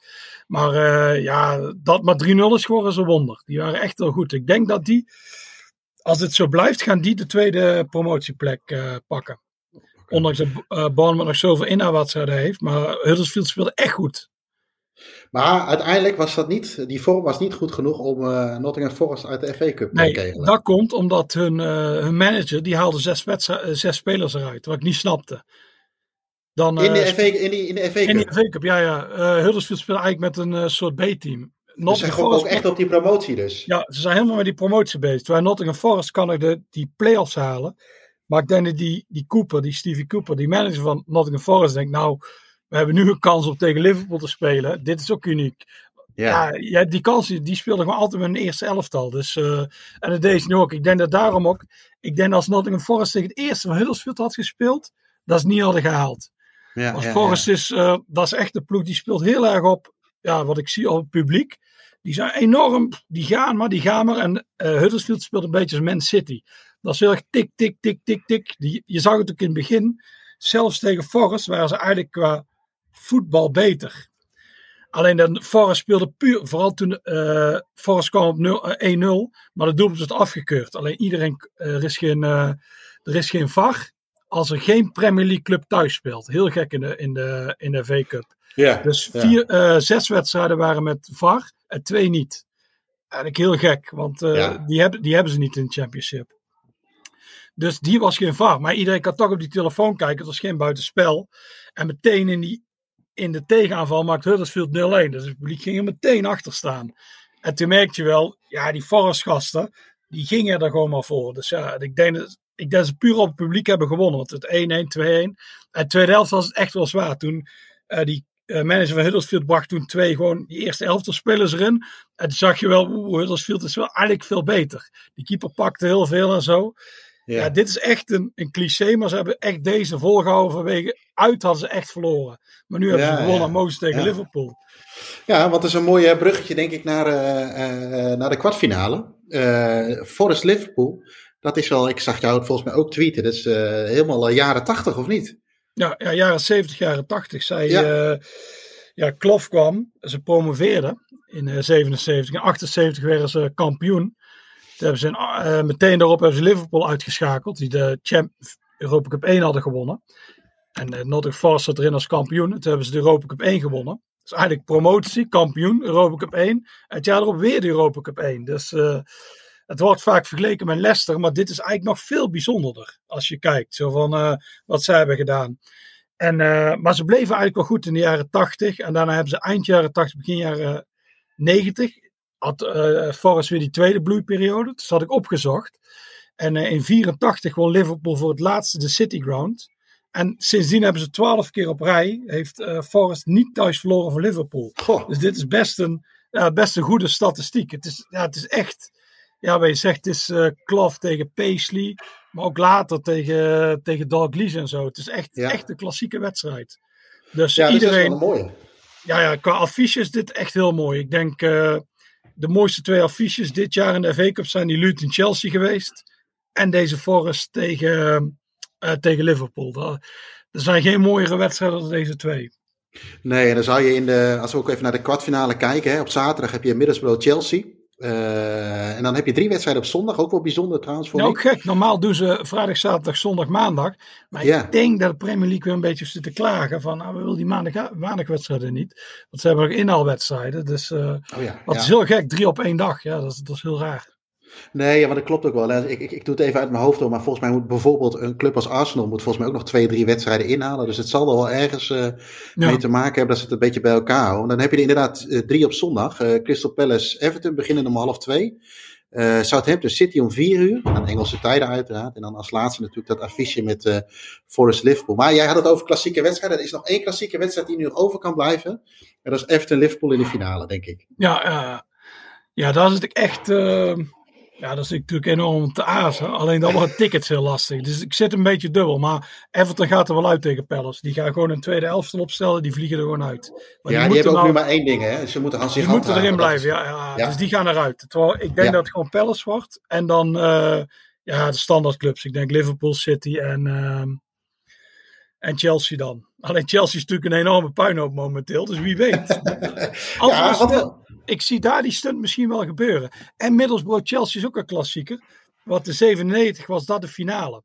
Maar uh, ja, dat maar 3-0 is gewoon een wonder. Die waren echt heel goed. Ik denk dat die, als het zo blijft, gaan die de tweede promotieplek uh, pakken. Ondanks dat uh, Bournemouth nog zoveel inhaalwedstrijden heeft. Maar Huddersfield speelde echt goed. Maar uiteindelijk was dat niet, die vorm was niet goed genoeg om uh, Nottingham Forest uit de FA Cup nee, te kegelen. dat komt omdat hun, hun manager, die haalde zes, zes spelers eruit. Wat ik niet snapte. Dan, in, de FA, in, die, in de FA Cup? In de FA Cup, ja. ja. Huddersfield speelde eigenlijk met een soort B-team. Ze zijn gewoon ook echt op die promotie dus. Ja, ze zijn helemaal met die promotie bezig. Terwijl Nottingham Forest kan er de, die play-offs halen. Maar ik denk dat die, die Cooper, die Stevie Cooper, die manager van Nottingham Forest, denkt nou, we hebben nu een kans om tegen Liverpool te spelen. Dit is ook uniek. Ja, ja die kans die speelde gewoon altijd met een eerste elftal. Dus, uh, en dat deed nu ook. Ik denk dat daarom ook, ik denk dat als Nottingham Forest tegen het eerste van Huddersfield had gespeeld, dat is niet hadden gehaald. Ja, als Forest is, uh, dat is echt de ploeg die speelt heel erg op, ja, wat ik zie op het publiek. Die zijn enorm, die gaan maar, die gaan maar. En uh, Huddersfield speelt een beetje als Man City. Dat is heel erg tik, tik, tik, tik, tik. Die, je zag het ook in het begin. Zelfs tegen Forest waren ze eigenlijk qua voetbal beter. Alleen de Forest speelde puur, vooral toen uh, Forest kwam op 1-0, uh, maar de doelpunt werd afgekeurd. Alleen iedereen, er is geen, er is geen VAR als er geen Premier League club thuis speelt. Heel gek in de, in de, in de V-Cup. Ja, dus vier, ja. zes wedstrijden waren met VAR en twee niet. Eigenlijk heel gek, want ja. die, hebben, die hebben ze niet in de Championship. Dus die was geen VAR. Maar iedereen kan toch op die telefoon kijken. Het was geen buitenspel. En meteen in, die, in de tegenaanval maakt Huddersfield 0-1. Dus het publiek ging er meteen achter staan. En toen merkte je wel, ja, die Forest gasten, die gingen er gewoon maar voor. Dus ja, ik denk dat, ik denk dat ze puur op het publiek hebben gewonnen. Want het 1-1, 2-1. En tweede helft was het echt wel zwaar. Toen uh, die manager van Huddersfield bracht toen twee gewoon die eerste elftal spelers erin. En toen zag je wel, oeh, Huddersfield is wel eigenlijk veel beter. Die keeper pakte heel veel en zo. Ja. dit is echt een, een cliché, maar ze hebben echt deze volgehouden vanwege uit hadden ze echt verloren. Maar nu hebben ze gewonnen ja. Tegen Liverpool. Ja, want is een mooi bruggetje denk ik naar, uh, uh, naar de kwartfinale. Uh, Forest Liverpool, dat is wel, ik zag jou volgens mij ook tweeten, dat is helemaal jaren tachtig of niet? Ja, ja, jaren 70, jaren 80. Zij, ja. ja, Klof kwam, ze promoveerden in 77. In 78 werden ze kampioen hebben ze uh, meteen daarop hebben ze Liverpool uitgeschakeld, die de Champ Europa Cup 1 hadden gewonnen. En uh, Nottingham Forest zat erin als kampioen. Toen hebben ze de Europa Cup 1 gewonnen. Dus eigenlijk promotie, kampioen, Europa Cup 1. En het jaar erop weer de Europa Cup 1. Dus het wordt vaak vergeleken met Leicester, maar dit is eigenlijk nog veel bijzonderder als je kijkt. Zo van uh, wat zij hebben gedaan. En, maar ze bleven eigenlijk wel goed in de jaren 80. En daarna hebben ze eind jaren 80, begin jaren 90 had uh, Forrest weer die tweede bloeiperiode. Dus had ik opgezocht. En uh, in 84 won Liverpool voor het laatste de City Ground. En sindsdien hebben ze twaalf keer op rij. Heeft uh, Forest niet thuis verloren voor Liverpool. Goh. Dus dit is best een, best een goede statistiek. Het is, ja, het is echt. Ja, wat je zegt, het is uh, tegen Paisley. Maar ook later tegen, tegen Dalglish en zo. Het is echt, Ja. echt een klassieke wedstrijd. Dus Ja, iedereen. dat is wel een mooie. Ja, ja, qua affiches is dit echt heel mooi. Ik denk eh, de mooiste twee affiches dit jaar in de FA Cup zijn die Luton Chelsea geweest. En deze Forest tegen, eh, tegen Liverpool. Dat- Er zijn geen mooiere wedstrijden dan deze twee. Nee, en dan zou je in de, als we ook even naar de kwartfinale kijken, hè, op zaterdag heb je Middlesbrough Chelsea. Eh, en dan heb je drie wedstrijden op zondag, ook wel bijzonder trouwens voor ook gek. Normaal doen ze vrijdag, zaterdag, zondag, maandag. Maar Ja. ik denk dat de Premier League weer een beetje zit te klagen. Van nou, we willen die maandag, maandagwedstrijden niet. Want ze hebben nog inhaalwedstrijden. Dus eh Oh ja, wat ja. is heel gek. Drie op één dag. Ja, dat dat is heel raar. Nee, ja, maar dat klopt ook wel. Ik, ik, ik doe het even uit mijn hoofd door, maar volgens mij moet bijvoorbeeld een club als Arsenal moet volgens mij ook nog twee, drie wedstrijden inhalen. Dus het zal er wel ergens eh, Ja. mee te maken hebben dat ze het een beetje bij elkaar houden. Dan heb je er inderdaad eh, drie op zondag. Eh, Crystal Palace, Everton beginnen om half twee. Southampton City om vier uur. Aan Engelse tijden uiteraard. En dan als laatste natuurlijk dat affiche met Forest Liverpool. Maar jij had het over klassieke wedstrijden. Er is nog één klassieke wedstrijd die nu over kan blijven. En dat is Everton Liverpool in de finale, denk ik. Ja, ja daar zit ik echt. Ja, dat zit ik natuurlijk enorm te azen. Alleen dan worden tickets heel lastig. Dus ik zit een beetje dubbel. Maar Everton gaat er wel uit tegen Palace. Die gaan gewoon een tweede elftal opstellen. Die vliegen er gewoon uit. Maar ja, die, hebben ook nou- nu maar één ding, hè. Ze moeten aan zich Die moeten erin is- blijven. Ja, ja, Ja. Dus die gaan eruit. Terwijl ik denk Ja. dat het gewoon Palace wordt. En dan eh, ja, de standaardclubs. Ik denk Liverpool, City en, ehm, en Chelsea dan. Alleen Chelsea is natuurlijk een enorme puinhoop momenteel. Dus wie weet. Als Ja, stunt- ik zie daar die stunt misschien wel gebeuren. En Middlesbrough Chelsea is ook een klassieker. Want de 97 was dat de finale.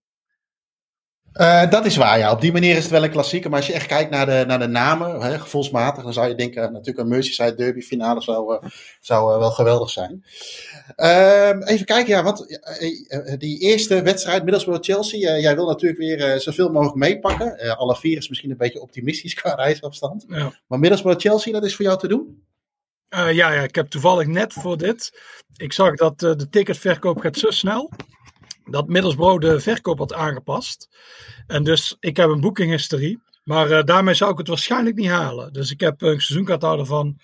Eh, dat is waar, ja. Op die manier is het wel een klassieker. Maar als je echt kijkt naar de, naar de namen, hè, gevoelsmatig, dan zou je denken, eh, natuurlijk een Merseyside derby finale zou, eh, zou wel geweldig zijn. Ehm, even kijken, ja, want die eerste wedstrijd, Middlesbrough-Chelsea, jij wil natuurlijk weer zoveel mogelijk meepakken. Alle vier is misschien een beetje optimistisch qua reisafstand. Ja. Maar Middlesbrough-Chelsea, dat is voor jou te doen? Ja, ja, ik heb toevallig net voor dit. Ik zag dat de ticketverkoop gaat zo snel. Dat Middlesbrough de verkoop had aangepast. En dus ik heb een boekinghistorie. Maar eh, daarmee zou ik het waarschijnlijk niet halen. Dus ik heb een seizoenkaarthouder van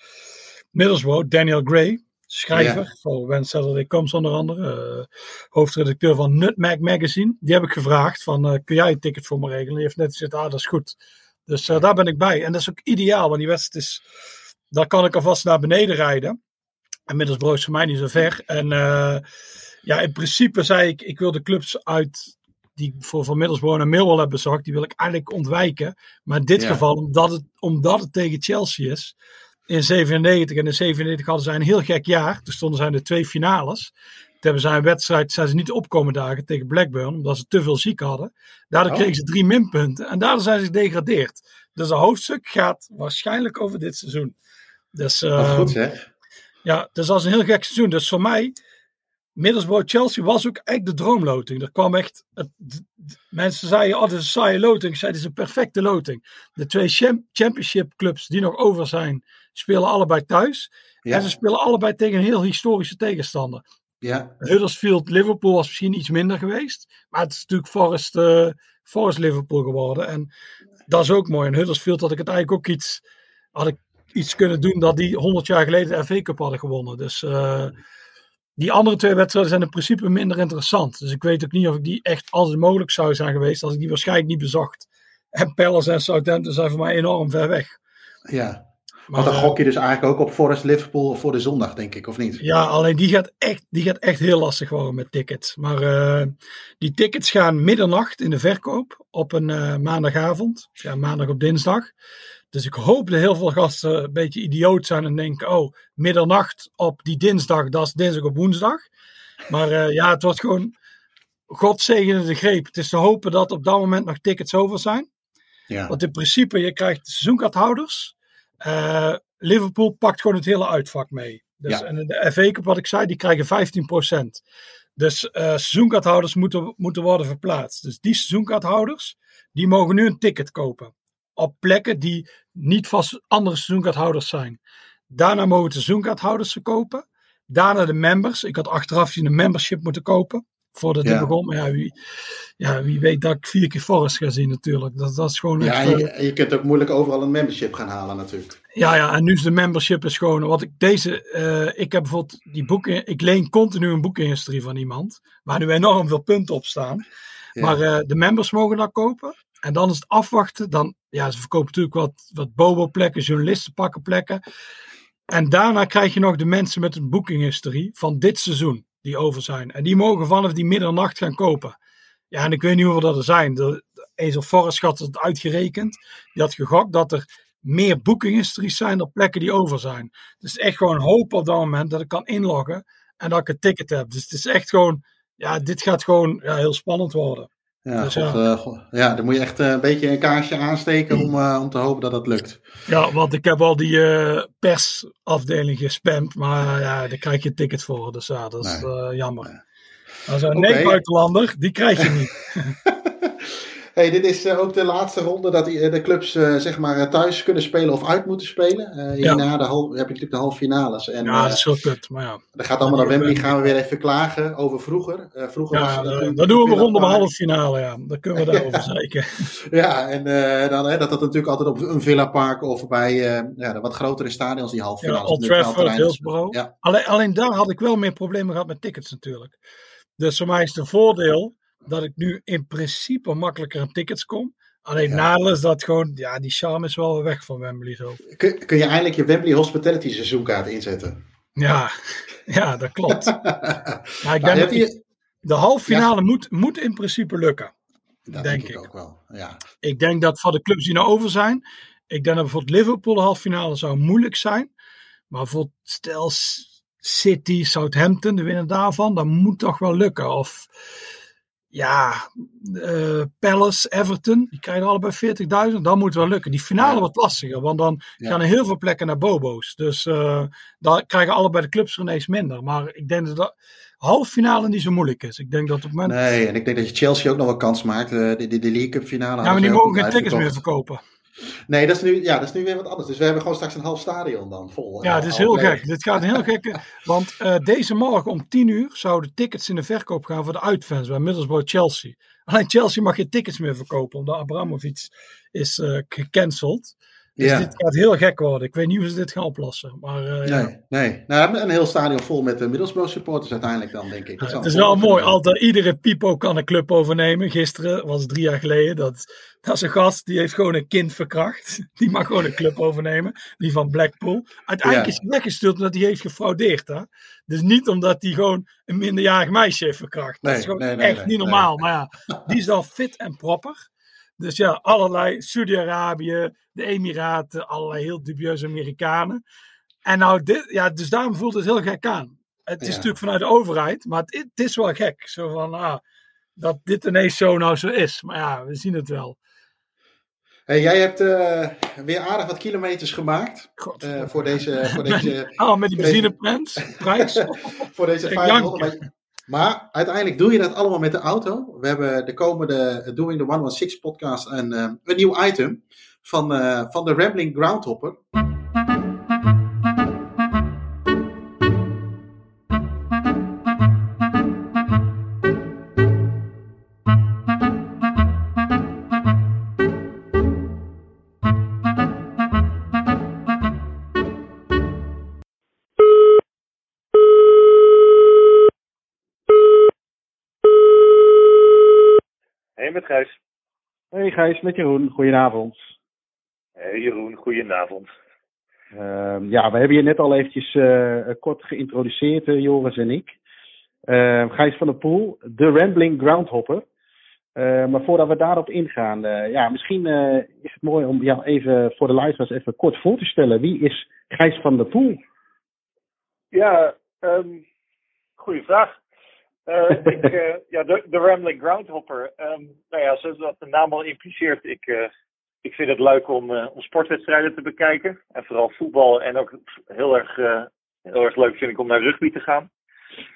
Middlesbrough, Daniel Gray. Schrijver Ja. voor When Saturday Comes onder andere. eh, hoofdredacteur van Nutmeg Magazine. Die heb ik gevraagd van eh, kun jij een ticket voor me regelen? Die heeft net gezegd, ah dat is goed. Dus daar ben ik bij. En dat is ook ideaal, want die wedstrijd is... Daar kan ik alvast naar beneden rijden. En Middlesbrough is voor mij niet zo ver. En ja, in principe zei ik, ik wil de clubs uit die voor Van Middlesbrough een mail wel hebben bezocht, die wil ik eigenlijk ontwijken. Maar in dit Ja. geval, omdat het, omdat het tegen Chelsea is, in 97 en in 97 hadden zij een heel gek jaar. Toen stonden zij in de twee finales. Toen hebben zij een wedstrijd, zijn ze niet opkomen dagen tegen Blackburn, omdat ze te veel ziek hadden. Daardoor Oh. kregen ze drie minpunten en daardoor zijn ze gedegradeerd. Dus het hoofdstuk gaat waarschijnlijk over dit seizoen. Dus, eh, goed zeg. ja, dus dat is een heel gek seizoen. Dus voor mij, Middlesbrough-Chelsea was ook echt de droomloting. Er kwam echt, het, mensen zeiden, oh, dit is een saaie loting. Ik zei, dit is een perfecte loting. De twee cham- championship clubs die nog over zijn, spelen allebei thuis. Ja, En ze spelen allebei tegen een heel historische tegenstander. ja. Huddersfield, Liverpool was misschien iets minder geweest. Maar het is natuurlijk Forest, eh, Forest Liverpool geworden. En dat is ook mooi. En Huddersfield had ik het eigenlijk ook iets, had ik iets kunnen doen dat die 100 jaar geleden de FA Cup hadden gewonnen. Dus eh, die andere twee wedstrijden zijn in principe minder interessant. Dus ik weet ook niet of ik die echt altijd mogelijk zou zijn geweest als ik die waarschijnlijk niet bezocht. En Palace en Southampton zijn voor mij enorm ver weg. ja. Maar, Want dan eh, gok je dus eigenlijk ook op Forest Liverpool voor de zondag, denk ik, of niet? Ja, alleen die gaat echt, die gaat echt heel lastig worden met tickets. Maar eh, die tickets gaan middernacht in de verkoop op een eh, maandagavond. Ja, maandag op dinsdag. Dus ik hoop dat heel veel gasten een beetje idioot zijn en denken: oh, middernacht op die dinsdag, dat is dinsdag op woensdag. Maar eh, ja, het wordt gewoon. God zegene de greep. Het is te hopen dat op dat moment nog tickets over zijn. Ja. Want in principe, je krijgt seizoenkaarthouders. Eh, Liverpool pakt gewoon het hele uitvak mee. Dus, Ja. En de FA Cup, wat ik zei, die krijgen 15%. Dus eh seizoenkaarthouders moeten, moeten worden verplaatst. Dus die seizoenkaarthouders, die mogen nu een ticket kopen. Op plekken die niet vast andere seizoenkaarthouders zijn. Daarna mogen de seizoenkaarthouders ze kopen. Daarna de members. Ik had achteraf een membership moeten kopen. voordat Ja. ik begon. Maar ja wie, ja, wie weet dat ik vier keer Forest ga zien natuurlijk. Dat, dat is gewoon Ja, en je, en je kunt ook moeilijk overal een membership gaan halen natuurlijk. Ja, ja, en nu is de membership is gewoon. Wat ik deze. eh, ik heb bijvoorbeeld die boeken. Ik leen continu een boekenhistorie van iemand. Waar nu enorm veel punten op staan. Ja. Maar eh, de members mogen dat kopen. En dan is het afwachten. Dan, ja, ze verkopen natuurlijk wat, wat bobo-plekken. Journalisten pakken plekken. En daarna krijg je nog de mensen met een boekinghistorie van dit seizoen. Die over zijn. En die mogen vanaf die middernacht gaan kopen. Ja, en ik weet niet hoeveel dat er zijn. De, Ezel Forrest had het uitgerekend. Die had gegokt dat er meer boekinghistories zijn dan plekken die over zijn. Dus echt gewoon hoop op dat moment dat ik kan inloggen en dat ik een ticket heb. Dus het is echt gewoon, ja, dit gaat gewoon ja, heel spannend worden. Ja, Dus god, eh, god. ja, dan moet je echt eh, een beetje een kaarsje aansteken om, eh, om te hopen dat dat lukt. Ja, want ik heb al die eh, persafdeling gespamd, maar ja, daar krijg je een ticket voor. Dus ja, dat is Nee. eh, jammer. Als een Oké. nee-buitenlander, die krijg je niet. Hey, dit is eh, ook de laatste ronde dat eh, de clubs eh, zeg maar thuis kunnen spelen of uit moeten spelen. Ja. hierna de hal, heb je natuurlijk de halve finales. En Ja, dat is wel kut, maar ja. dat gaat allemaal naar Wembley. Gaan we weer even klagen over vroeger. Vroeger was Ja, toen- dat doen we rondom Villa halve finale, ja. Dan kunnen we daarover zeiken. Ja, en dan, hè, dat dat natuurlijk altijd op een Villa Park of bij ja, de wat grotere stadions die halve Ja, finales. Old Trafford. Hillsborough. Ja. Alleen, alleen daar had ik wel meer problemen gehad met tickets natuurlijk. Dus voor mij is het een voordeel dat ik nu in principe makkelijker aan tickets kom. Alleen Ja. nadeel is dat gewoon, ja, die charme is wel weg van Wembley zo. Kun, kun je eindelijk je Wembley Hospitality seizoenkaart inzetten? Ja, ja dat klopt. Maar ik Nou, denk dat je- de halve finale moet, moet in principe lukken. dat denk denk ik ik. ook wel. Ja. Ik denk dat voor de clubs die nou over zijn, ik denk dat bijvoorbeeld Liverpool de halve finale zou moeilijk zijn. Maar bijvoorbeeld stel City, Southampton, de winnaar daarvan, dat moet toch wel lukken. Of ja, eh, Palace, Everton, die krijgen allebei 40.000, dat moet wel lukken. Die finale Ja. wordt lastiger, want dan Ja. gaan er heel veel plekken naar Bobo's. Dus eh dan krijgen allebei de clubs er ineens minder. Maar ik denk dat de halve finale niet zo moeilijk is. Ik denk dat op het moment... Nee, en ik denk dat je Chelsea ook nog wel kans maakt. Eh, de, de, de League Cup finale. ja, maar die mogen geen tickets meer verkopen. Nee, dat is, nu, ja, dat is nu weer wat anders. Dus we hebben gewoon straks een half stadion dan vol. Ja, het is heel gek. Dit gaat een heel gekke. Want eh, deze morgen om 10 uur zouden tickets in de verkoop gaan voor de uitfans bij Middlesbrough Chelsea. Alleen Chelsea mag geen tickets meer verkopen, omdat Abramovic is eh, gecanceld. Dus Ja. dit gaat heel gek worden. Ik weet niet hoe ze dit gaan oplossen. Maar eh, ja. Nee, nee. Nou, een heel stadion vol met Middlesbrough supporters uiteindelijk dan, denk ik. Dat Het is wel mooi. Altijd, iedere pipo kan een club overnemen. Gisteren was het drie jaar geleden. Dat, dat is een gast die heeft gewoon een kind verkracht. Die mag gewoon een club overnemen. Die van Blackpool. Uiteindelijk is hij weggestuurd omdat hij heeft gefraudeerd. Hè? Dus niet omdat hij gewoon een minderjarig meisje heeft verkracht. Dat Nee, is gewoon nee, nee, echt nee, niet nee. normaal. Maar ja, die is dan fit en proper. Dus ja, allerlei Saudi-Arabië, de Emiraten, allerlei heel dubieuze Amerikanen. En nou, dit, ja, dus daarom voelt het heel gek aan. Het is Ja. natuurlijk vanuit de overheid, maar het, het is wel gek. Zo van, ah, dat dit ineens zo nou zo is. Maar ja, we zien het wel. Hey, jij hebt eh, weer aardig wat kilometers gemaakt God. eh, voor deze, voor deze, ah, met die benzineprijs. Prijs. voor deze Ik 500. Maar uiteindelijk doe je dat allemaal met de auto. We hebben de komende Doing the 116 podcast een, eh, een nieuw item van, eh, van de Rambling Groundhopper. Gijs, met Jeroen. Goedenavond. Hey, Jeroen, goedenavond. Ehm, ja, we hebben je net al eventjes eh, kort geïntroduceerd, eh, Joris en ik. Ehm, Gijs van der Poel, de Rambling Groundhopper. Eh, maar voordat we daarop ingaan, eh, ja, misschien is het mooi om jou even voor de luisteraars even kort voor te stellen. Wie is Gijs van der Poel? Ja, ehm goede vraag. Eh, ik, eh, ja, de, de Rambling Groundhopper. Nou ja, zoals dat de naam al impliceert, ik, eh, ik vind het leuk om, om sportwedstrijden te bekijken. En vooral voetbal. En ook heel erg, heel erg leuk vind ik om naar rugby te gaan.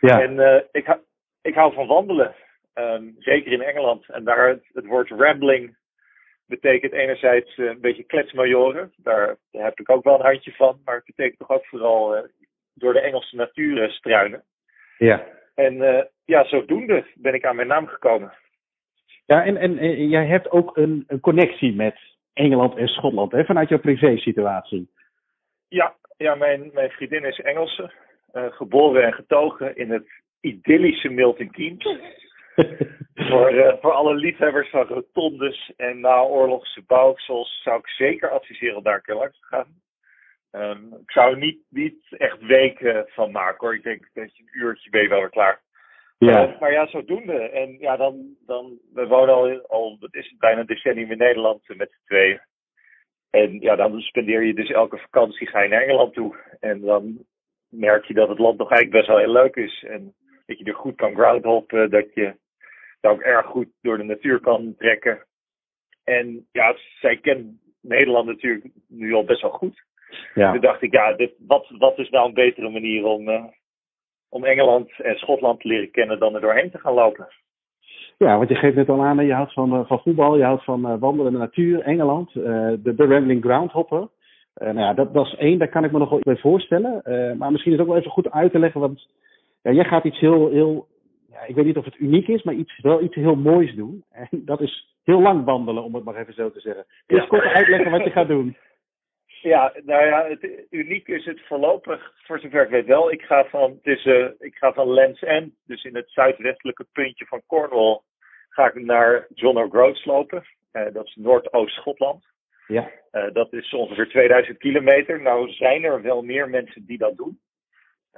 Ja, En ik, hou- ik hou van wandelen. Ehm, zeker in Engeland. En daar het, het woord rambling betekent enerzijds een beetje kletsmajoren. Daar, daar heb ik ook wel een handje van. Maar het betekent toch ook vooral door de Engelse natuur struinen. ja, En ja, zodoende ben ik aan mijn naam gekomen. Ja, en, en, jij hebt ook een, een, connectie met Engeland en Schotland, hè, vanuit jouw privé-situatie. Ja, ja mijn, mijn vriendin is Engelse, geboren en getogen in het idyllische Milton Keynes. voor, uh, voor alle liefhebbers van rotondes en naoorlogse bouwsels zou ik zeker adviseren om daar een keer langs te gaan. Um, ik zou niet, niet echt weken van maken hoor. Ik denk dat je een uurtje ben je wel weer klaar. Ja. Uh, maar ja, zodoende. En ja, dan, dan, we wonen al, al wat is het, bijna een decennium in Nederland met z'n tweeën. En ja, dan spendeer je dus elke vakantie ga je naar Engeland toe. En dan merk je dat het land nog eigenlijk best wel heel leuk is. En dat je er goed kan groundhoppen, dat je daar ook erg goed door de natuur kan trekken. En ja, zij kent Nederland natuurlijk nu al best wel goed. Ja. Toen dacht ik, ja, dit, wat, wat is nou een betere manier om, uh, om Engeland en Schotland te leren kennen dan er doorheen te gaan lopen? Ja, want je geeft net al aan, je houdt van, uh, van voetbal, je houdt van uh, wandelen in de natuur, Engeland, de, de Rambling Groundhopper. nou ja, dat, dat is één, daar kan ik me nog wel bij voorstellen. maar misschien is het ook wel even goed uit te leggen, want ja, jij gaat iets heel, heel ja, ik weet niet of het uniek is, maar iets, wel iets heel moois doen. En dat is heel lang wandelen, om het maar even zo te zeggen. Kun je ja. kort uitleggen wat je gaat doen? Ja, nou ja, het, uniek is het voorlopig, voor zover ik weet wel. Ik ga van, uh, ik ga van Lands End, dus in het zuidwestelijke puntje van Cornwall, ga ik naar John O'Groats lopen. Uh, dat is Noordoost-Schotland. Ja. Uh, dat is ongeveer 2000 kilometer. Nou zijn er wel meer mensen die dat doen.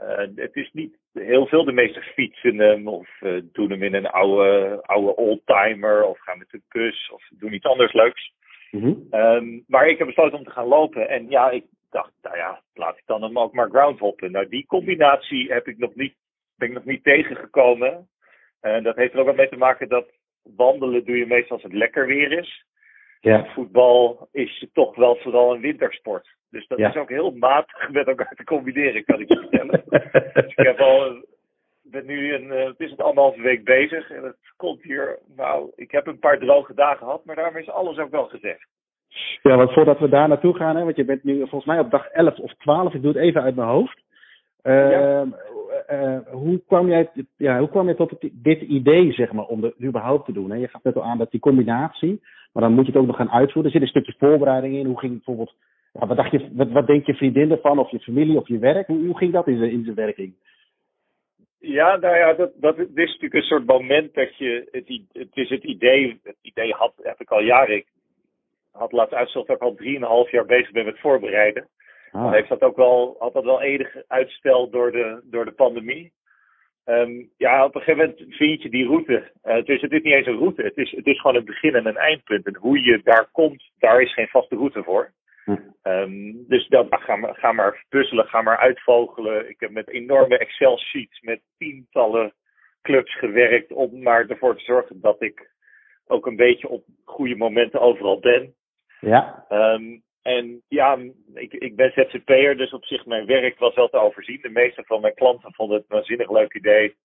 Uh, het is niet heel veel. De meeste fietsen hem of doen hem in een oude, oude oldtimer of gaan met de bus of doen iets anders leuks. Mm-hmm. Um, maar ik heb besloten om te gaan lopen. En ja, ik dacht, nou ja, laat ik dan hem ook maar groundhoppen. Nou, die combinatie heb ik nog niet, ben ik nog niet tegengekomen. En dat heeft er ook wel mee te maken dat wandelen doe je meestal als het lekker weer is. Ja. voetbal is toch wel vooral een wintersport. Dus dat is ook heel matig met elkaar te combineren, kan ik je vertellen. dus ik heb al, ben nu een, uh, het is het anderhalve week bezig en het komt hier, nou, ik heb een paar droge dagen gehad, maar daarmee is alles ook wel gezegd. Ja, want voordat we daar naartoe gaan, hè, want je bent nu volgens mij op dag 11 of 12, ik doe het even uit mijn hoofd. Uh, ja. uh, hoe, kwam jij, ja, hoe kwam je tot het, dit idee, zeg maar, om het überhaupt te doen? Hè? Je gaf net al aan dat die combinatie, maar dan moet je het ook nog gaan uitvoeren. Er zit een stukje voorbereiding in. Hoe ging bijvoorbeeld, ja, wat, dacht je, wat, wat denk je vriendin ervan, of je familie, of je werk? Hoe, hoe ging dat in in zijn werking? Ja, nou ja, dat, dat is natuurlijk een soort moment dat je, het, het is het idee, het idee had, heb ik al jaren, ik had laatst uitstellen dat ik al drieënhalf jaar bezig ben met voorbereiden. Ah. Dan heeft dat ook wel, had dat wel enig uitstel door de, door de pandemie. Um, ja, op een gegeven moment vind je die route. Uh, het, is, het is niet eens een route, het is, het is gewoon een begin en een eindpunt. En hoe je daar komt, daar is geen vaste route voor. Hm. Um, dus dan, ga, maar, ga maar puzzelen, ga maar uitvogelen. Ik heb met enorme Excel-sheets met tientallen clubs gewerkt om maar ervoor te zorgen dat ik ook een beetje op goede momenten overal ben. Ja. Um, en ja, ik, ik ben ZZP'er, dus op zich mijn werk was wel te overzien. De meeste van mijn klanten vonden het een waanzinnig leuk idee.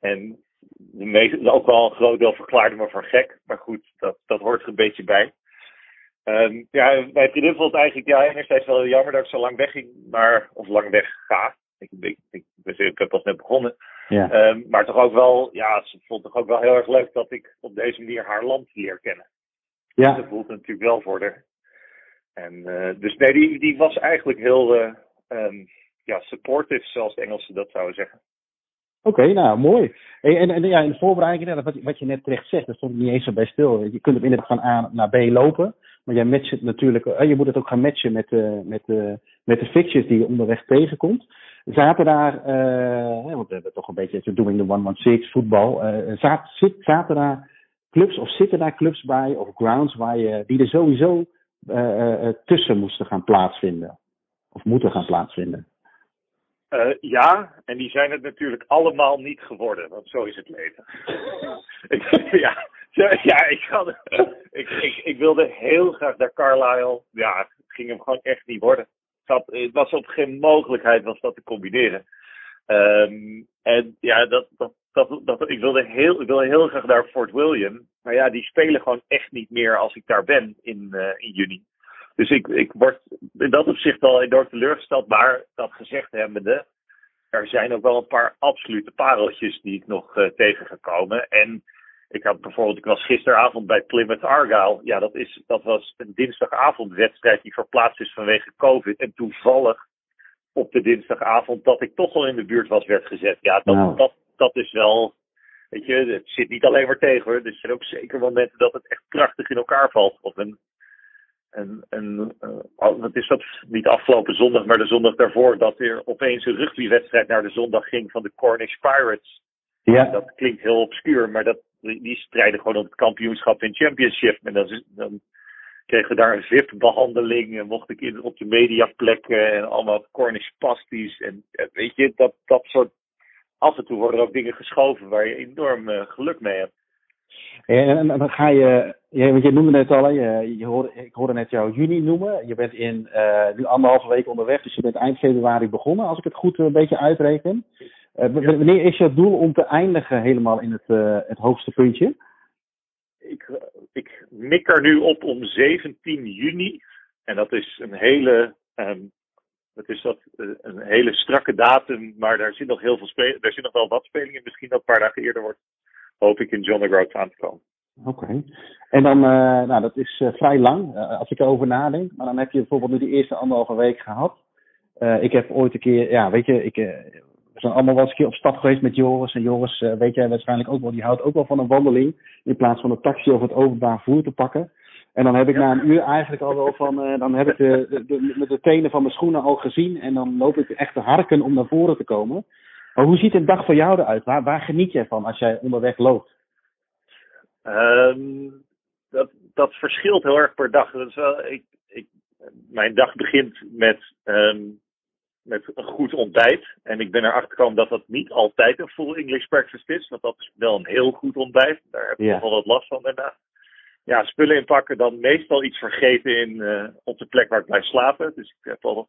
En de meeste, ook wel een groot deel verklaarde me voor gek. Maar goed, dat, dat hoort er een beetje bij. Um, ja, mijn vriendin vond het eigenlijk ja, enerzijds wel jammer dat ik zo lang wegging, maar, of lang weg ga. Ik, ik, ik, ik heb pas net begonnen. Ja. Um, maar toch ook wel, ja, ze vond toch ook wel heel erg leuk dat ik op deze manier haar land leer kennen. Ja. Dat voelt natuurlijk wel voor haar. En, uh, dus nee, die, die was eigenlijk heel uh, um, ja, supportive, zoals de Engelsen dat zouden zeggen. Oké, okay, nou mooi. En, en ja, in de voorbereiding, wat, wat je net terecht zegt, daar stond ik niet eens zo bij stil. Je kunt hem inderdaad van A naar B lopen, maar jij matcht het natuurlijk, uh, je moet het ook gaan matchen met, uh, met, uh, met de fixtures die je onderweg tegenkomt. Zaten daar, want we hebben toch een beetje doing the 116 voetbal, zaten, daar clubs of zitten daar clubs bij of grounds waar je, die er sowieso tussen moesten gaan plaatsvinden. Of moeten gaan plaatsvinden. Ja, en die zijn het natuurlijk allemaal niet geworden, want zo is het leven. ja, ja ik, had, ik, ik, wilde heel graag naar Carlisle. Ja, het ging hem gewoon echt niet worden. Het was op geen mogelijkheid was dat te combineren. Um, en ja, dat, dat, dat, dat, ik, wilde heel, ik wilde heel graag naar Fort William. Maar ja, die spelen gewoon echt niet meer als ik daar ben in, uh, in juni. Dus ik, ik word in dat opzicht wel enorm teleurgesteld. Maar dat gezegd hebbende, er zijn ook wel een paar absolute pareltjes die ik nog uh, tegen ga komen. En ik had bijvoorbeeld, ik was gisteravond bij Plymouth Argyle. Ja, dat, is, dat was een dinsdagavondwedstrijd die verplaatst is vanwege COVID. En toevallig op de dinsdagavond dat ik toch al in de buurt was, werd gezet. Ja, dat, nou. dat, dat is wel. Weet je, het zit niet alleen maar tegen hoor. Er zijn ook zeker momenten dat het echt prachtig in elkaar valt. Of een. En, en uh, wat is dat? Niet afgelopen zondag, maar de zondag daarvoor. Dat er opeens een rugbywedstrijd naar de zondag ging van de Cornish Pirates. Ja. Dat klinkt heel obscuur, maar dat, die strijden gewoon op het kampioenschap in Championship. En dan, dan kregen we daar een VIP-behandeling. En mocht ik in, op de mediaplekken en allemaal Cornish pasties. En weet je, dat, dat soort. Af en toe worden er ook dingen geschoven waar je enorm uh, geluk mee hebt. En, dan ga je, ja, want je noemde net al, je, je hoorde, ik hoorde net jou juni noemen. Je bent in uh, nu anderhalve week onderweg, dus je bent eind februari begonnen, als ik het goed een beetje uitreken. Uh, wanneer is je doel om te eindigen helemaal in het, uh, het hoogste puntje? Ik, ik mik er nu op om 17 juni. En dat is een hele, um, dat is dat, uh, een hele strakke datum, maar daar zit nog heel veel spelen. Daar zit nog wel wat spelingen. Misschien dat een paar dagen eerder wordt. Hoop ik in John McGraw aan te komen. Oké. Okay. En dan, nou, dat is vrij lang, als ik erover nadenk. Maar dan heb je bijvoorbeeld nu die eerste anderhalve week gehad. ik heb ooit een keer, ja, weet je, ik we zijn allemaal wel eens een keer op stap geweest met Joris. En Joris, uh, weet jij waarschijnlijk ook wel, die houdt ook wel van een wandeling. In plaats van een taxi of het openbaar voer te pakken. En dan heb ik na een uur eigenlijk al wel van, uh, dan heb ik de, de, de, de, tenen van mijn schoenen al gezien. En dan loop ik echt te harken om naar voren te komen. Maar hoe ziet een dag voor jou eruit? Waar, waar geniet jij van als jij onderweg loopt? Um, dat, dat verschilt heel erg per dag. Dat is wel, ik, ik, mijn dag begint met um, met een goed ontbijt. En ik ben erachter gekomen dat dat niet altijd een full English breakfast is. Want dat is wel een heel goed ontbijt. Daar heb ik nog wel wat last van daarna. Ja, spullen inpakken, dan meestal iets vergeten in, uh, op de plek waar ik blijf slapen. Dus ik heb al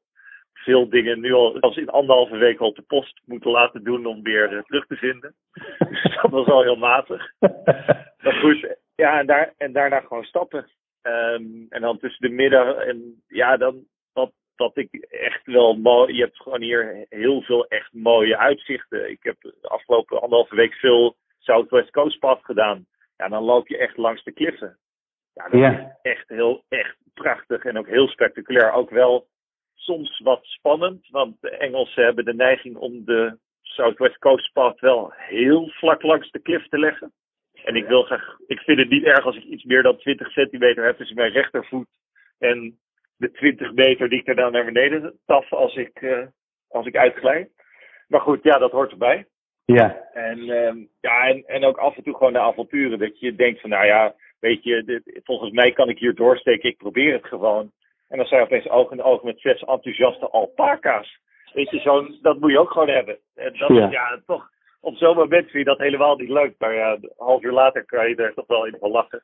veel dingen nu al, als in anderhalve week al op de post moeten laten doen om weer uh, terug te vinden. dus dat was al heel matig. maar goed, ja, en, daar, en daarna gewoon stappen. Um, en dan tussen de middag en ja, dan dat ik echt wel mooi. Je hebt gewoon hier heel veel echt mooie uitzichten. Ik heb de afgelopen anderhalve week veel Southwest Coast Path gedaan. Ja, dan loop je echt langs de kliffen. Ja, dat is echt heel, echt prachtig en ook heel spectaculair. Ook wel soms wat spannend, want de Engelsen hebben de neiging om de Southwest Coast Path wel heel vlak langs de klif te leggen. En ik wil graag, ik vind het niet erg als ik iets meer dan 20 centimeter heb tussen mijn rechtervoet en de 20 meter die ik er dan naar beneden taf als ik, uh, als ik uitglijd. Maar goed, ja, dat hoort erbij. Ja. En, uh, ja, en, en ook af en toe gewoon de avonturen. Dat je denkt van, nou ja, weet je, dit, volgens mij kan ik hier doorsteken. Ik probeer het gewoon. En dan zijn opeens oog in oog met zes enthousiaste alpaca's. Weet je, zo'n, dat moet je ook gewoon hebben. En dat, ja. ja, toch, op zo'n moment vind je dat helemaal niet leuk. Maar ja, een half uur later kan je er toch wel in van lachen.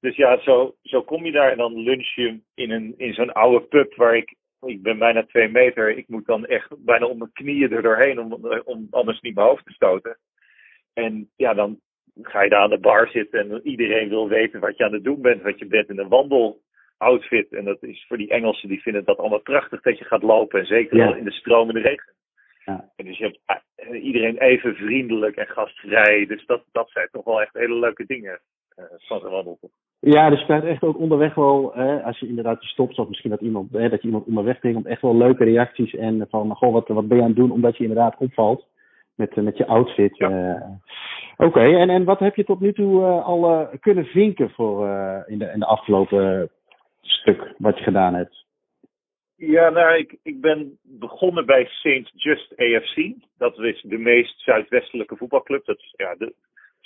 Dus ja, zo, zo kom je daar en dan lunch je in, een, in zo'n oude pub waar ik, ik ben bijna twee meter, ik moet dan echt bijna om mijn knieën er doorheen om, om anders niet mijn hoofd te stoten. En ja, dan ga je daar aan de bar zitten en iedereen wil weten wat je aan het doen bent, wat je bent in een wandeloutfit. En dat is voor die Engelsen, die vinden dat allemaal prachtig dat je gaat lopen en zeker ja. in de stromende regen. Ja. En dus je hebt eh, iedereen even vriendelijk en gastvrij. Dus dat, dat zijn toch wel echt hele leuke dingen uh, van de wandeltocht. Ja, er speelt echt ook onderweg wel, hè, als je inderdaad stopt, of misschien dat iemand, hè, dat je iemand onderweg tegenkomt, echt wel leuke reacties. En van, goh, wat, wat ben je aan het doen, omdat je inderdaad opvalt met, met je outfit. Ja. Uh, Oké, okay. en, en wat heb je tot nu toe uh, al uh, kunnen vinken voor in, de, in de afgelopen stuk wat je gedaan hebt? Ja, nou, ik, ik ben begonnen bij St. Just AFC. Dat is de meest zuidwestelijke voetbalclub. Dat is ja, de,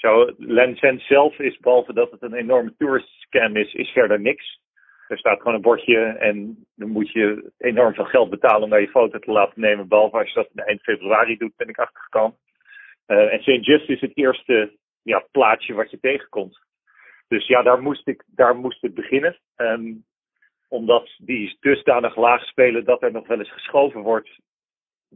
zo, zelf is, behalve dat het een enorme tourist scam is, is verder niks. Er staat gewoon een bordje en dan moet je enorm veel geld betalen om daar je foto te laten nemen. Behalve als je dat eind februari doet, ben ik achtergekomen. Uh, en St. Just is het eerste ja, plaatsje wat je tegenkomt. Dus ja, daar moest ik, daar moest het beginnen. Um, omdat die dusdanig laag spelen dat er nog wel eens geschoven wordt.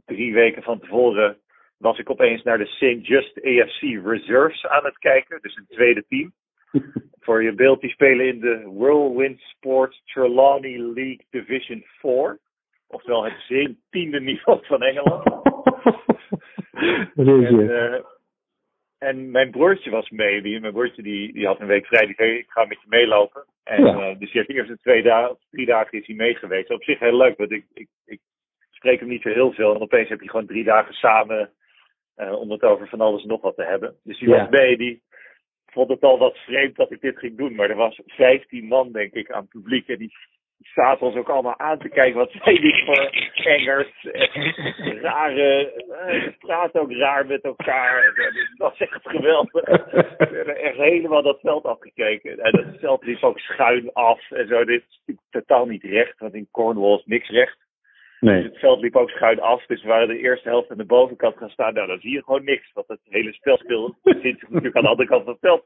Drie weken van tevoren was ik opeens naar de St. Just AFC Reserves aan het kijken. Dus een tweede team. Voor je beeld, die spelen in de Whirlwind Sports Trelawney League Division 4. Oftewel het zeventiende niveau van Engeland. en, uh, en mijn broertje was mee. Die, mijn broertje die, die had een week vrij. Die zei, ik ga met je meelopen. En ja. uh, dus die heeft twee dagen, drie dagen is hij meegeweest. Op zich heel leuk, want ik, ik, ik spreek hem niet zo heel veel. En opeens heb je gewoon drie dagen samen uh, om het over van alles nog wat te hebben. Dus die ja. was mee, die vond het al wat vreemd dat ik dit ging doen. Maar er was 15 man, denk ik, aan het publiek. En die zaten ons ook allemaal aan te kijken. Wat zijn die voor engers? Rare, uh, ze praten ook raar met elkaar. Dat was echt geweldig. We werden echt helemaal dat veld afgekeken. En dat veld liep ook schuin af en zo. Dit is totaal niet recht, want in Cornwall is niks recht. Nee. Dus het veld liep ook schuin af, dus we waren de eerste helft aan de bovenkant gaan staan. Nou, dan zie je gewoon niks, want het hele spel zit natuurlijk aan de andere kant van het veld.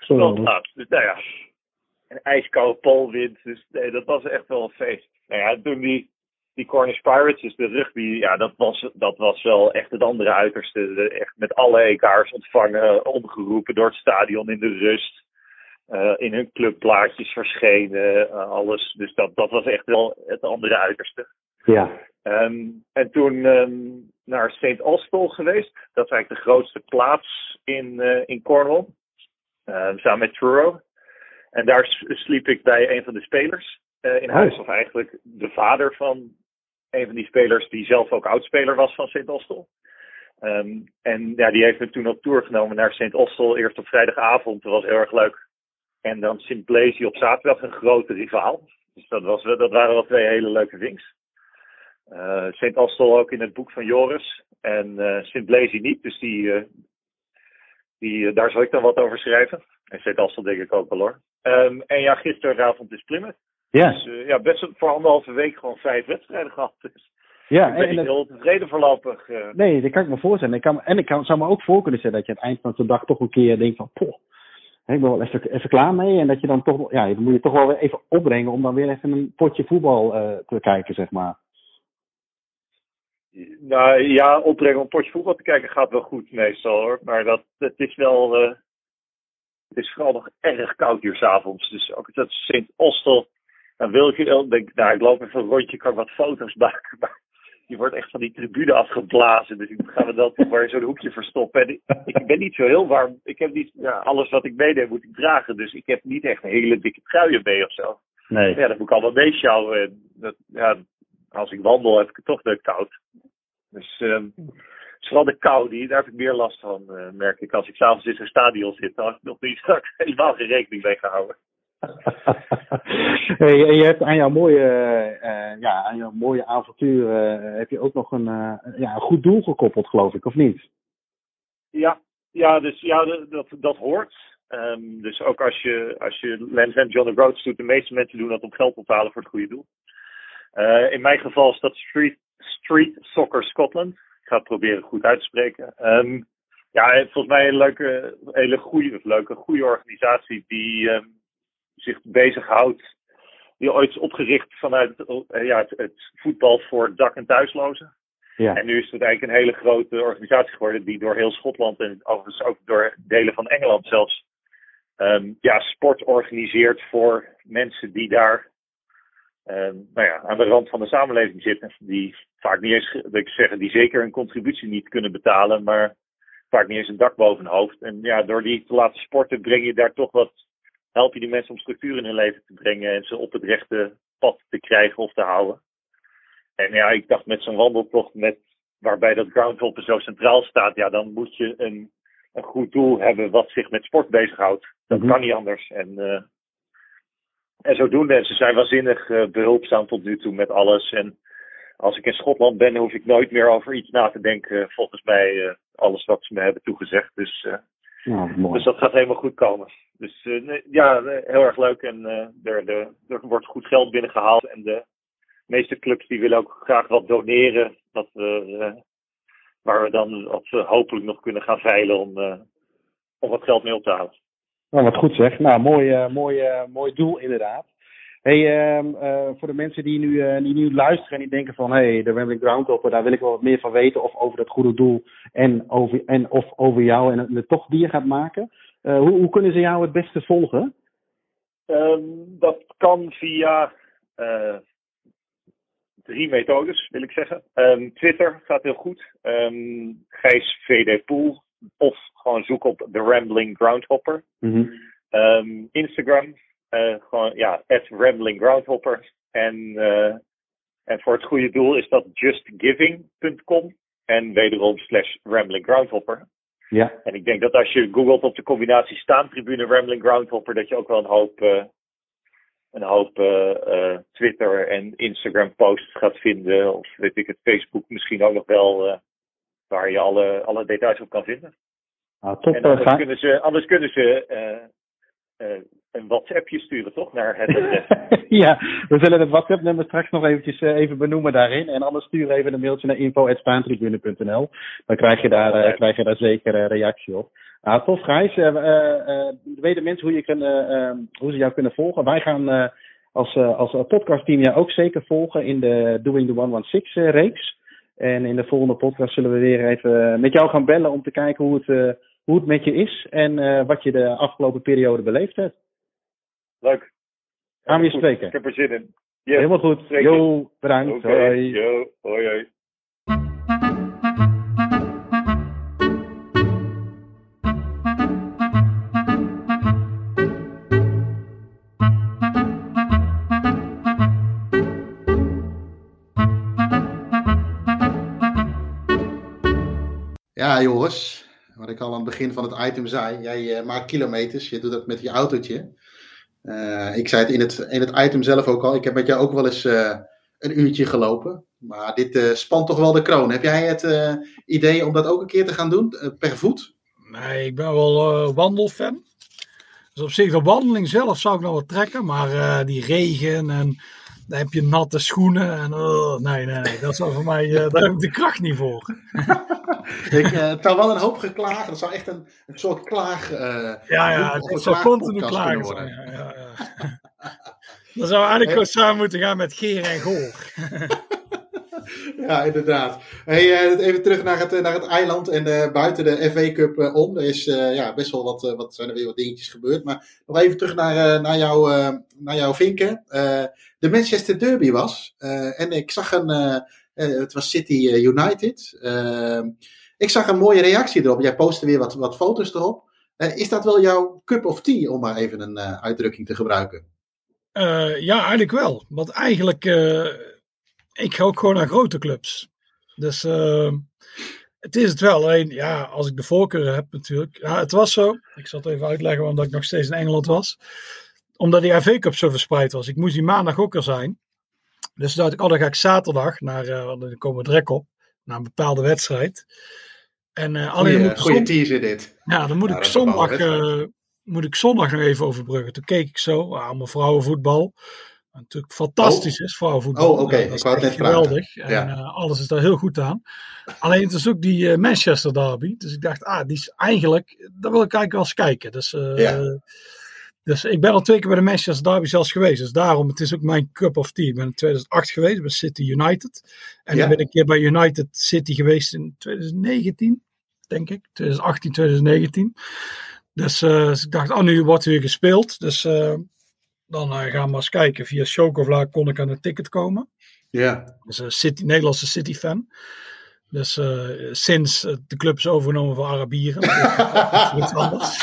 veld gaat. Dus nou ja, een ijskoude polwind, dus nee, dat was echt wel een feest. Nou ja, toen die, die Cornish Pirates, dus de rugby, ja, dat was, dat was wel echt het andere uiterste. Echt met alle EK's ontvangen, omgeroepen door het stadion in de rust. Uh, in hun clubplaatjes verschenen, uh, alles. Dus dat, dat was echt wel het andere uiterste. Ja. Um, en toen um, naar St. Austell geweest. Dat is eigenlijk de grootste plaats in, uh, in Cornwall. Um, samen met Truro. En daar sliep ik bij een van de spelers uh, in huis. Of eigenlijk de vader van een van die spelers die zelf ook oudspeler was van St. Austell. Um, en ja, die heeft me toen op tour genomen naar St. Austell. Eerst op vrijdagavond. Dat was heel erg leuk. En dan St. Blaise op zaterdag een grote rivaal. Dus dat, was, dat waren wel twee hele leuke things. Uh, Sint Astel ook in het boek van Joris. En uh, Sint Blaise niet. Dus die, uh, die, daar zal ik dan wat over schrijven. En Sint Astel denk ik ook wel hoor. Um, en ja, gisteravond is Plymouth. Ja. Dus ja, best voor anderhalve week gewoon vijf wedstrijden gehad. Dus ja, ik ben en niet heel tevreden voorlopig. Nee, dat kan ik me voorstellen. Ik kan, en ik kan, zou me ook voor kunnen stellen dat je aan het eind van de dag toch een keer denkt van... Poh, ik ben wel even, even klaar mee. En dat je dan toch, ja, dan moet je toch wel weer even opbrengen om dan weer even een potje voetbal te kijken, zeg maar. Nou ja, opbrengen om een potje voetbal te kijken gaat wel goed meestal hoor. Maar dat, het is wel. Uh, het is vooral nog erg koud hier s'avonds. Dus ook dat Sint Ostel. Dan wil ik denk, nou, ik loop even een rondje, kan wat foto's maken. Maar je wordt echt van die tribune afgeblazen. Dus ik ga me toch maar in zo'n hoekje verstoppen. En ik, ik, ben niet zo heel warm. Ik heb niet, ja, alles wat ik meeneem moet ik dragen. Dus ik heb niet echt een hele dikke truien mee of zo. Nee. Ja, dat moet ik allemaal meesjouwen. Dat, ja, als ik wandel heb ik het toch leuk koud. Dus um, vooral de kou, die, daar heb ik meer last van, uh, merk ik. Als ik s'avonds in zo'n stadion zit, dan heb ik nog niet straks helemaal geen rekening mee gehouden. hey, en je hebt aan jouw mooie, uh, ja, aan jouw mooie avontuur uh, heb je ook nog een, ja, een goed doel gekoppeld, geloof ik, of niet? Ja, ja, dus ja, dat, dat hoort. Um, dus ook als je, als je Lens and John the Roads doet, de meeste mensen doen dat om geld te halen voor het goede doel. Uh, in mijn geval is dat Street, Street Soccer Scotland. Ik ga het proberen goed uit te spreken. Um, ja, volgens mij een leuke, hele goede, leuke, goede organisatie die um, zich bezighoudt. Die ooit is opgericht vanuit uh, ja, het, het, voetbal voor dak- en thuislozen. Ja. En nu is het eigenlijk een hele grote organisatie geworden die door heel Schotland en overigens ook door delen van Engeland zelfs um, ja, sport organiseert voor mensen die daar nou ja, aan de rand van de samenleving zitten. Die vaak niet eens, wil ik zeggen, die zeker een contributie niet kunnen betalen, maar vaak niet eens een dak boven hun hoofd. En ja, door die te laten sporten breng je daar toch wat, help je die mensen om structuur in hun leven te brengen en ze op het rechte pad te krijgen of te houden. En ja, ik dacht met zo'n wandeltocht met, waarbij dat groundhoppen zo centraal staat, ja, dan moet je een, een goed doel hebben wat zich met sport bezighoudt. Dat mm -hmm. kan niet anders. En, uh, en zodoende, ze zijn waanzinnig uh, behulpzaam tot nu toe met alles. En als ik in Schotland ben, hoef ik nooit meer over iets na te denken. Volgens mij uh, alles wat ze me hebben toegezegd. Dus, uh, dus dat gaat helemaal goed komen. Dus nee, ja, heel erg leuk. En er, er, er wordt goed geld binnengehaald. En de meeste clubs die willen ook graag wat doneren. Dat we, waar we dan wat hopelijk nog kunnen gaan veilen om, om wat geld mee op te halen. Nou, wat goed zeg. Nou, mooi, uh, mooi, uh, mooi doel inderdaad. Hey, uh, voor de mensen die nu, die nu luisteren en die denken van, hey, de Wembley Groundhopper, daar wil ik wel wat meer van weten, of over dat goede doel en, over, en of over jou en het toch die gaat maken. hoe, hoe kunnen ze jou het beste volgen? Um, dat kan via drie methodes, wil ik zeggen. Ehm, Twitter gaat heel goed. Gijs VD Pool. Of gewoon zoek op The Rambling Groundhopper. Mhm. Um, Instagram. Uh, gewoon, ja, at Rambling Groundhopper. En, uh, en voor het goede doel is dat justgiving.com. En wederom slash Rambling Groundhopper. Ja. En ik denk dat als je googelt op de combinatie staantribune Rambling Groundhopper, dat je ook wel een hoop, uh, een hoop Twitter en Instagram posts gaat vinden. Of weet ik het, Facebook misschien ook nog wel, waar je alle, alle details op kan vinden. Nou, top, en anders, kunnen ze, anders kunnen ze een WhatsAppje sturen, toch? Naar het ja, we zullen het WhatsApp-nummer straks nog eventjes uh, even benoemen daarin. En anders stuur even een mailtje naar info.spaantribune.nl. Dan krijg je daar, krijg je daar zeker reactie op. Nou, tof Gijs. weten mensen hoe, je kunnen, hoe ze jou kunnen volgen. Wij gaan als, als podcastteam jou ook zeker volgen in de Doing the 116 reeks. En in de volgende podcast zullen we weer even met jou gaan bellen om te kijken hoe het, hoe het met je is. En wat je de afgelopen periode beleefd hebt. Leuk. Gaan we je spreken. Ik heb er zin in. Yes. Helemaal goed. Jo, bedankt. Okay. Hoi. Jo, hoi, hoi. Joris. Wat ik al aan het begin van het item zei. Jij uh, maakt kilometers. Je doet dat met je autootje. Uh, ik zei het in, het in het item zelf ook al. Ik heb met jou ook wel eens uh, een uurtje gelopen. Maar dit spant toch wel de kroon. Heb jij het idee om dat ook een keer te gaan doen? per voet? Nee, ik ben wel wandelfan. Dus op zich, de wandeling zelf zou ik nog wel trekken. Maar die regen en dan heb je natte schoenen. En, oh, nee, nee, nee, dat zou voor mij, daar heb ik de kracht niet voor. ik, het zou wel een hoop geklagen. Dat zou echt een, een soort klaag. ja, ja, het zou continu klagen zijn. Ja, ja, ja. Dan zou eigenlijk gewoon samen moeten gaan met Geer en Goor. ja, inderdaad. Hey, even terug naar het, naar het eiland en uh, buiten de FA Cup om. Er is ja, best wel wat, wat, zijn er weer wat dingetjes gebeurd. Maar nog even terug naar, naar, jou, naar jouw vinken. de Manchester Derby was. en ik zag een, het was City United. ik zag een mooie reactie erop. Jij postte weer wat, wat foto's erop. is dat wel jouw cup of tea, om maar even een uitdrukking te gebruiken? ja, eigenlijk wel. Want eigenlijk ik ga ook gewoon naar grote clubs. Dus uh, het is het wel. Alleen, ja, als ik de voorkeur heb natuurlijk. Ja, het was zo. Ik zal het even uitleggen omdat ik nog steeds in Engeland was. Omdat die AV Cup zo verspreid was. Ik moest die maandag ook er zijn. Dus dacht ik, oh, dan ga ik zaterdag naar, uh, dan komen we direct op, naar een bepaalde wedstrijd. En uh, alleen goeie, goeie zon... teaser dit. Ja, dan moet ik zondag, uh, moet ik zondag nog even overbruggen. Toen keek ik zo, ah, mijn natuurlijk fantastisch oh. is, vrouwenvoetbal. Oh, oké. Okay. Ik wou het net geweldig. En ja. uh, alles is daar heel goed aan. Alleen het is ook die uh, Manchester derby. Dus ik dacht, ah, die is eigenlijk, daar wil ik eigenlijk wel eens kijken. Dus, uh, ja. dus ik ben al twee keer bij de Manchester derby zelfs geweest. Dus daarom, het is ook mijn cup of tea. Ik ben in 2008 geweest bij City United. En ja. ik ben een keer bij United City geweest in 2019, denk ik. 2018, 2019. Dus, dus ik dacht, oh, nu wordt weer gespeeld. Dus dan uh, gaan we maar eens kijken. Via Chocola kon ik aan een ticket komen. Ja. Dus een City, Nederlandse City-fan. Dus uh, sinds de club is overgenomen van Arabieren. Dat is iets anders.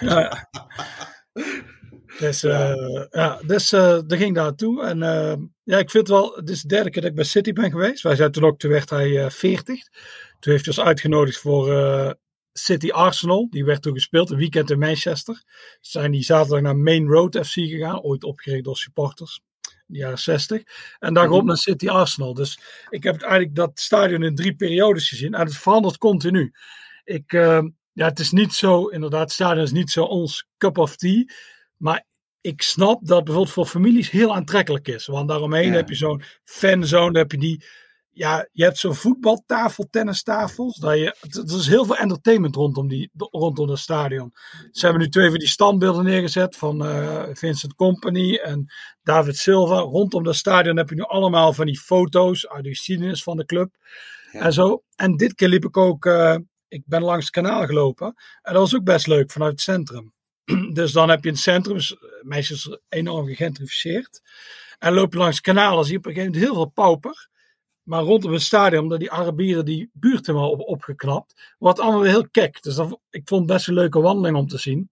ja. Dus, uh, ja, dus uh, dat ging daartoe. En ja, ik vind wel, het is de derde keer dat ik bij City ben geweest. Wij zijn toen ook, toen werd hij 40. Toen heeft hij ons uitgenodigd voor City Arsenal, die werd toen gespeeld, een weekend in Manchester. Zijn die zaterdag naar Main Road FC gegaan, ooit opgericht door supporters, in de jaren 60. En daarop -hmm. naar City Arsenal. Dus ik heb eigenlijk dat stadion in drie periodes gezien en het verandert continu. Ik, uh, ja, het is niet zo, inderdaad, het stadion is niet zo ons cup of tea, maar ik snap dat bijvoorbeeld voor families heel aantrekkelijk is. Want daaromheen ja. heb je zo'n fanzone, heb je die ja, je hebt zo'n voetbaltafel, tennistafels. Dat je, er is heel veel entertainment rondom, die, rondom het stadion. Ze hebben nu twee van die standbeelden neergezet van uh, Vincent Company en David Silva. Rondom dat stadion heb je nu allemaal van die foto's uit de geschiedenis van de club. Ja. En zo. En dit keer liep ik ook, uh, ik ben langs het kanaal gelopen. En dat was ook best leuk vanuit het centrum. dus dan heb je in het centrum, is meisjes enorm gegentrificeerd. En loop je langs kanalen, zie je op een gegeven moment heel veel pauper. Maar rondom het stadion, omdat die Arabieren die buurt helemaal op, opgeknapt, wordt allemaal weer heel kek. Dus dat, ik vond het best een leuke wandeling om te zien.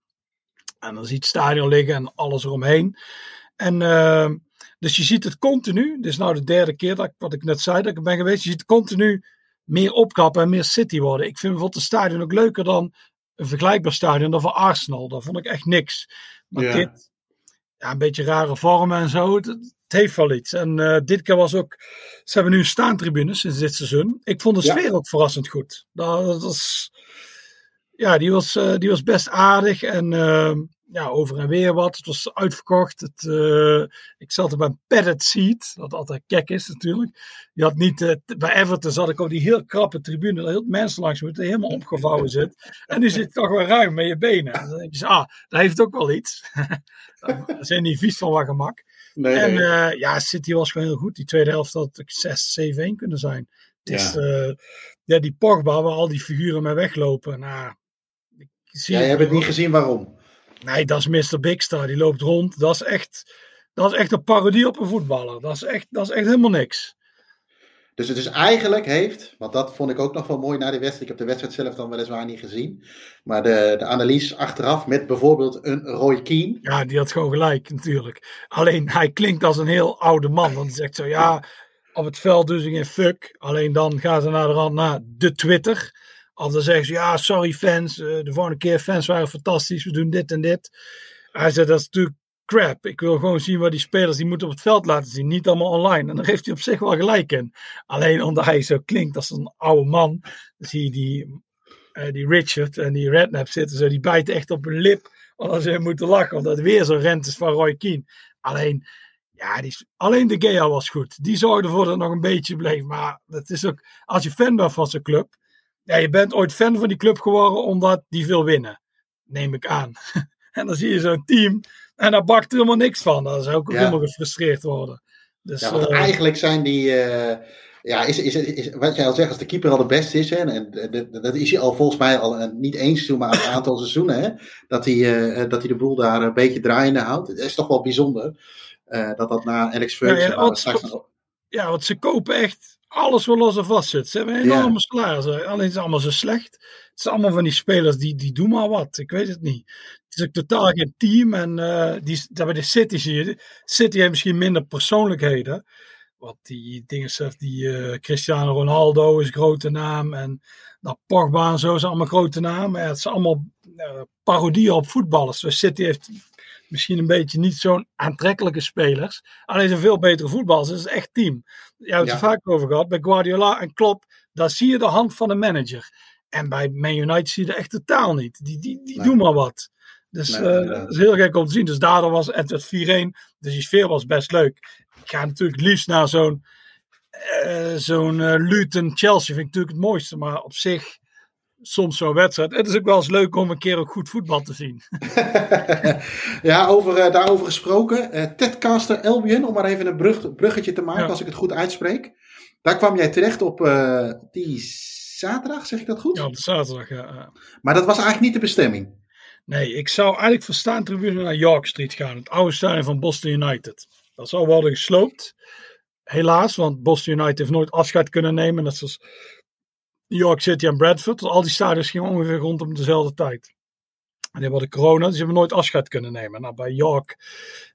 En dan zie je het stadion liggen en alles eromheen. En uh, dus je ziet het continu. Dit is nou de derde keer dat ik, wat ik net zei, dat ik ben geweest. Je ziet het continu meer opknappen en meer city worden. Ik vind bijvoorbeeld het stadion ook leuker dan een vergelijkbaar stadion dan voor Arsenal. Daar vond ik echt niks. Maar Ja. dit, ja, een beetje rare vormen en zo. Het, het heeft wel iets. En eh, dit keer was ook, ze hebben nu een staantribune sinds dit seizoen. Ik vond de Ja. sfeer ook verrassend goed. Dat, dat was, ja, die was, eh, die was best aardig en eh, ja, over en weer wat. Het was uitverkocht. Het, ik zat bij een padded seat, wat altijd gek is natuurlijk. Je had niet, bij Everton zat ik op die heel krappe tribune, heel mensen langs moeten, die helemaal opgevouwen zit. En nu zit toch wel ruim met je benen. Dan denk je, ah, dat heeft ook wel iets. Daar zijn niet vies van wat gemak. Nee, En nee. eh, ja, City was gewoon heel goed. Die tweede helft had ik 6-7-1 kunnen zijn. Het is, Ja. eh, ja, die Pogba, waar al die figuren mee weglopen. Nou, ik zie ja, je hebt het niet gezien waarom. Nee, dat is Mr. Big Star. Die loopt rond. Dat is echt, dat is echt een parodie op een voetballer. Dat is echt, dat is echt helemaal niks. Dus het is eigenlijk heeft, want dat vond ik ook nog wel mooi na die wedstrijd. Ik heb de wedstrijd zelf dan weliswaar niet gezien. Maar de, de analyse achteraf met bijvoorbeeld een Roy Keane. Ja, die had gewoon gelijk natuurlijk. Alleen hij klinkt als een heel oude man. Want hij zegt zo, ja, op het veld doen ze geen fuck. Alleen dan gaan ze naar de rand naar de Twitter. Of dan zeggen ze, ja, sorry fans. eh, de volgende keer fans waren fantastisch. We doen dit en dit. Hij zegt, dat is natuurlijk crap. Ik wil gewoon zien wat die spelers die moeten op het veld laten zien. Niet allemaal online. En daar heeft hij op zich wel gelijk in. Alleen omdat hij zo klinkt als een oude man. Zie je die, eh, die Richard en die Redknapp zitten zo. Die bijten echt op hun lip. Omdat ze moeten lachen. Omdat het weer zo'n rent is van Roy Keane. Alleen, ja, alleen de Gea was goed. Die zorgde ervoor dat het nog een beetje bleef. Maar het is ook, als je fan bent van zo'n club. Ja, je bent ooit fan van die club geworden omdat die wil winnen. Neem ik aan. en dan zie je zo'n team. En daar bakt er helemaal niks van. Dan zou ik ook Ja. helemaal gefrustreerd worden. Dus, Ja, want eh, eigenlijk zijn die. eh, ja, is, is, is, wat jij al zegt, als de keeper al de beste is. Hè, en en dat, dat is hij al volgens mij al niet één seizoen, maar een aantal seizoenen. Hè, dat, hij, eh, dat hij de boel daar een beetje draaiende houdt. Het is toch wel bijzonder. dat dat na Alex Ferguson. Ja, Ja, want ze kopen echt alles wat los en vast zit. Ze hebben een Ja. enorme salaris. Alleen het is allemaal zo slecht. Het zijn allemaal van die spelers die, die doen maar wat. Ik weet het niet. Het is ook totaal geen team. En eh die, daar bij de City zie je. City heeft misschien minder persoonlijkheden. Wat die dingen zegt, die eh, Cristiano Ronaldo is grote naam. En dat Pogba en zo zijn allemaal grote namen. Ja, het zijn allemaal eh, parodieën op voetballers. Dus City heeft misschien een beetje niet zo'n aantrekkelijke spelers. Alleen zijn veel betere voetballers. Het is echt team. Je hebt het Ja. er vaak over gehad. Bij Guardiola en Klopp, daar zie je de hand van de manager. En bij Man United zie je dat echt totaal niet. Die, die, die Nee. doen maar wat. Dus Nee, eh, dat is heel gek om te zien. Dus daardoor was het werd 4-1. Dus die sfeer was best leuk. Ik ga natuurlijk liefst naar zo'n eh, zo'n eh, Luton Chelsea. Vind ik natuurlijk het mooiste. Maar op zich, soms zo'n wedstrijd. Het is ook wel eens leuk om een keer ook goed voetbal te zien. ja, over, eh, daarover gesproken. eh Tedcaster Albion, om maar even een brug, bruggetje te maken, Ja. als ik het goed uitspreek. Daar kwam jij terecht op eh, die zaterdag, zeg ik dat goed? Ja, op de zaterdag. ja. Maar dat was eigenlijk niet de bestemming. Nee, ik zou eigenlijk voor staantribune naar York Street gaan. Het oude stadion van Boston United. Dat zou worden gesloopt. Helaas, want Boston United heeft nooit afscheid kunnen nemen. Net zoals York City en Bradford. Al die stadions gingen ongeveer rondom dezelfde tijd. En die hadden corona, dus hebben nooit afscheid kunnen nemen. Nou, bij York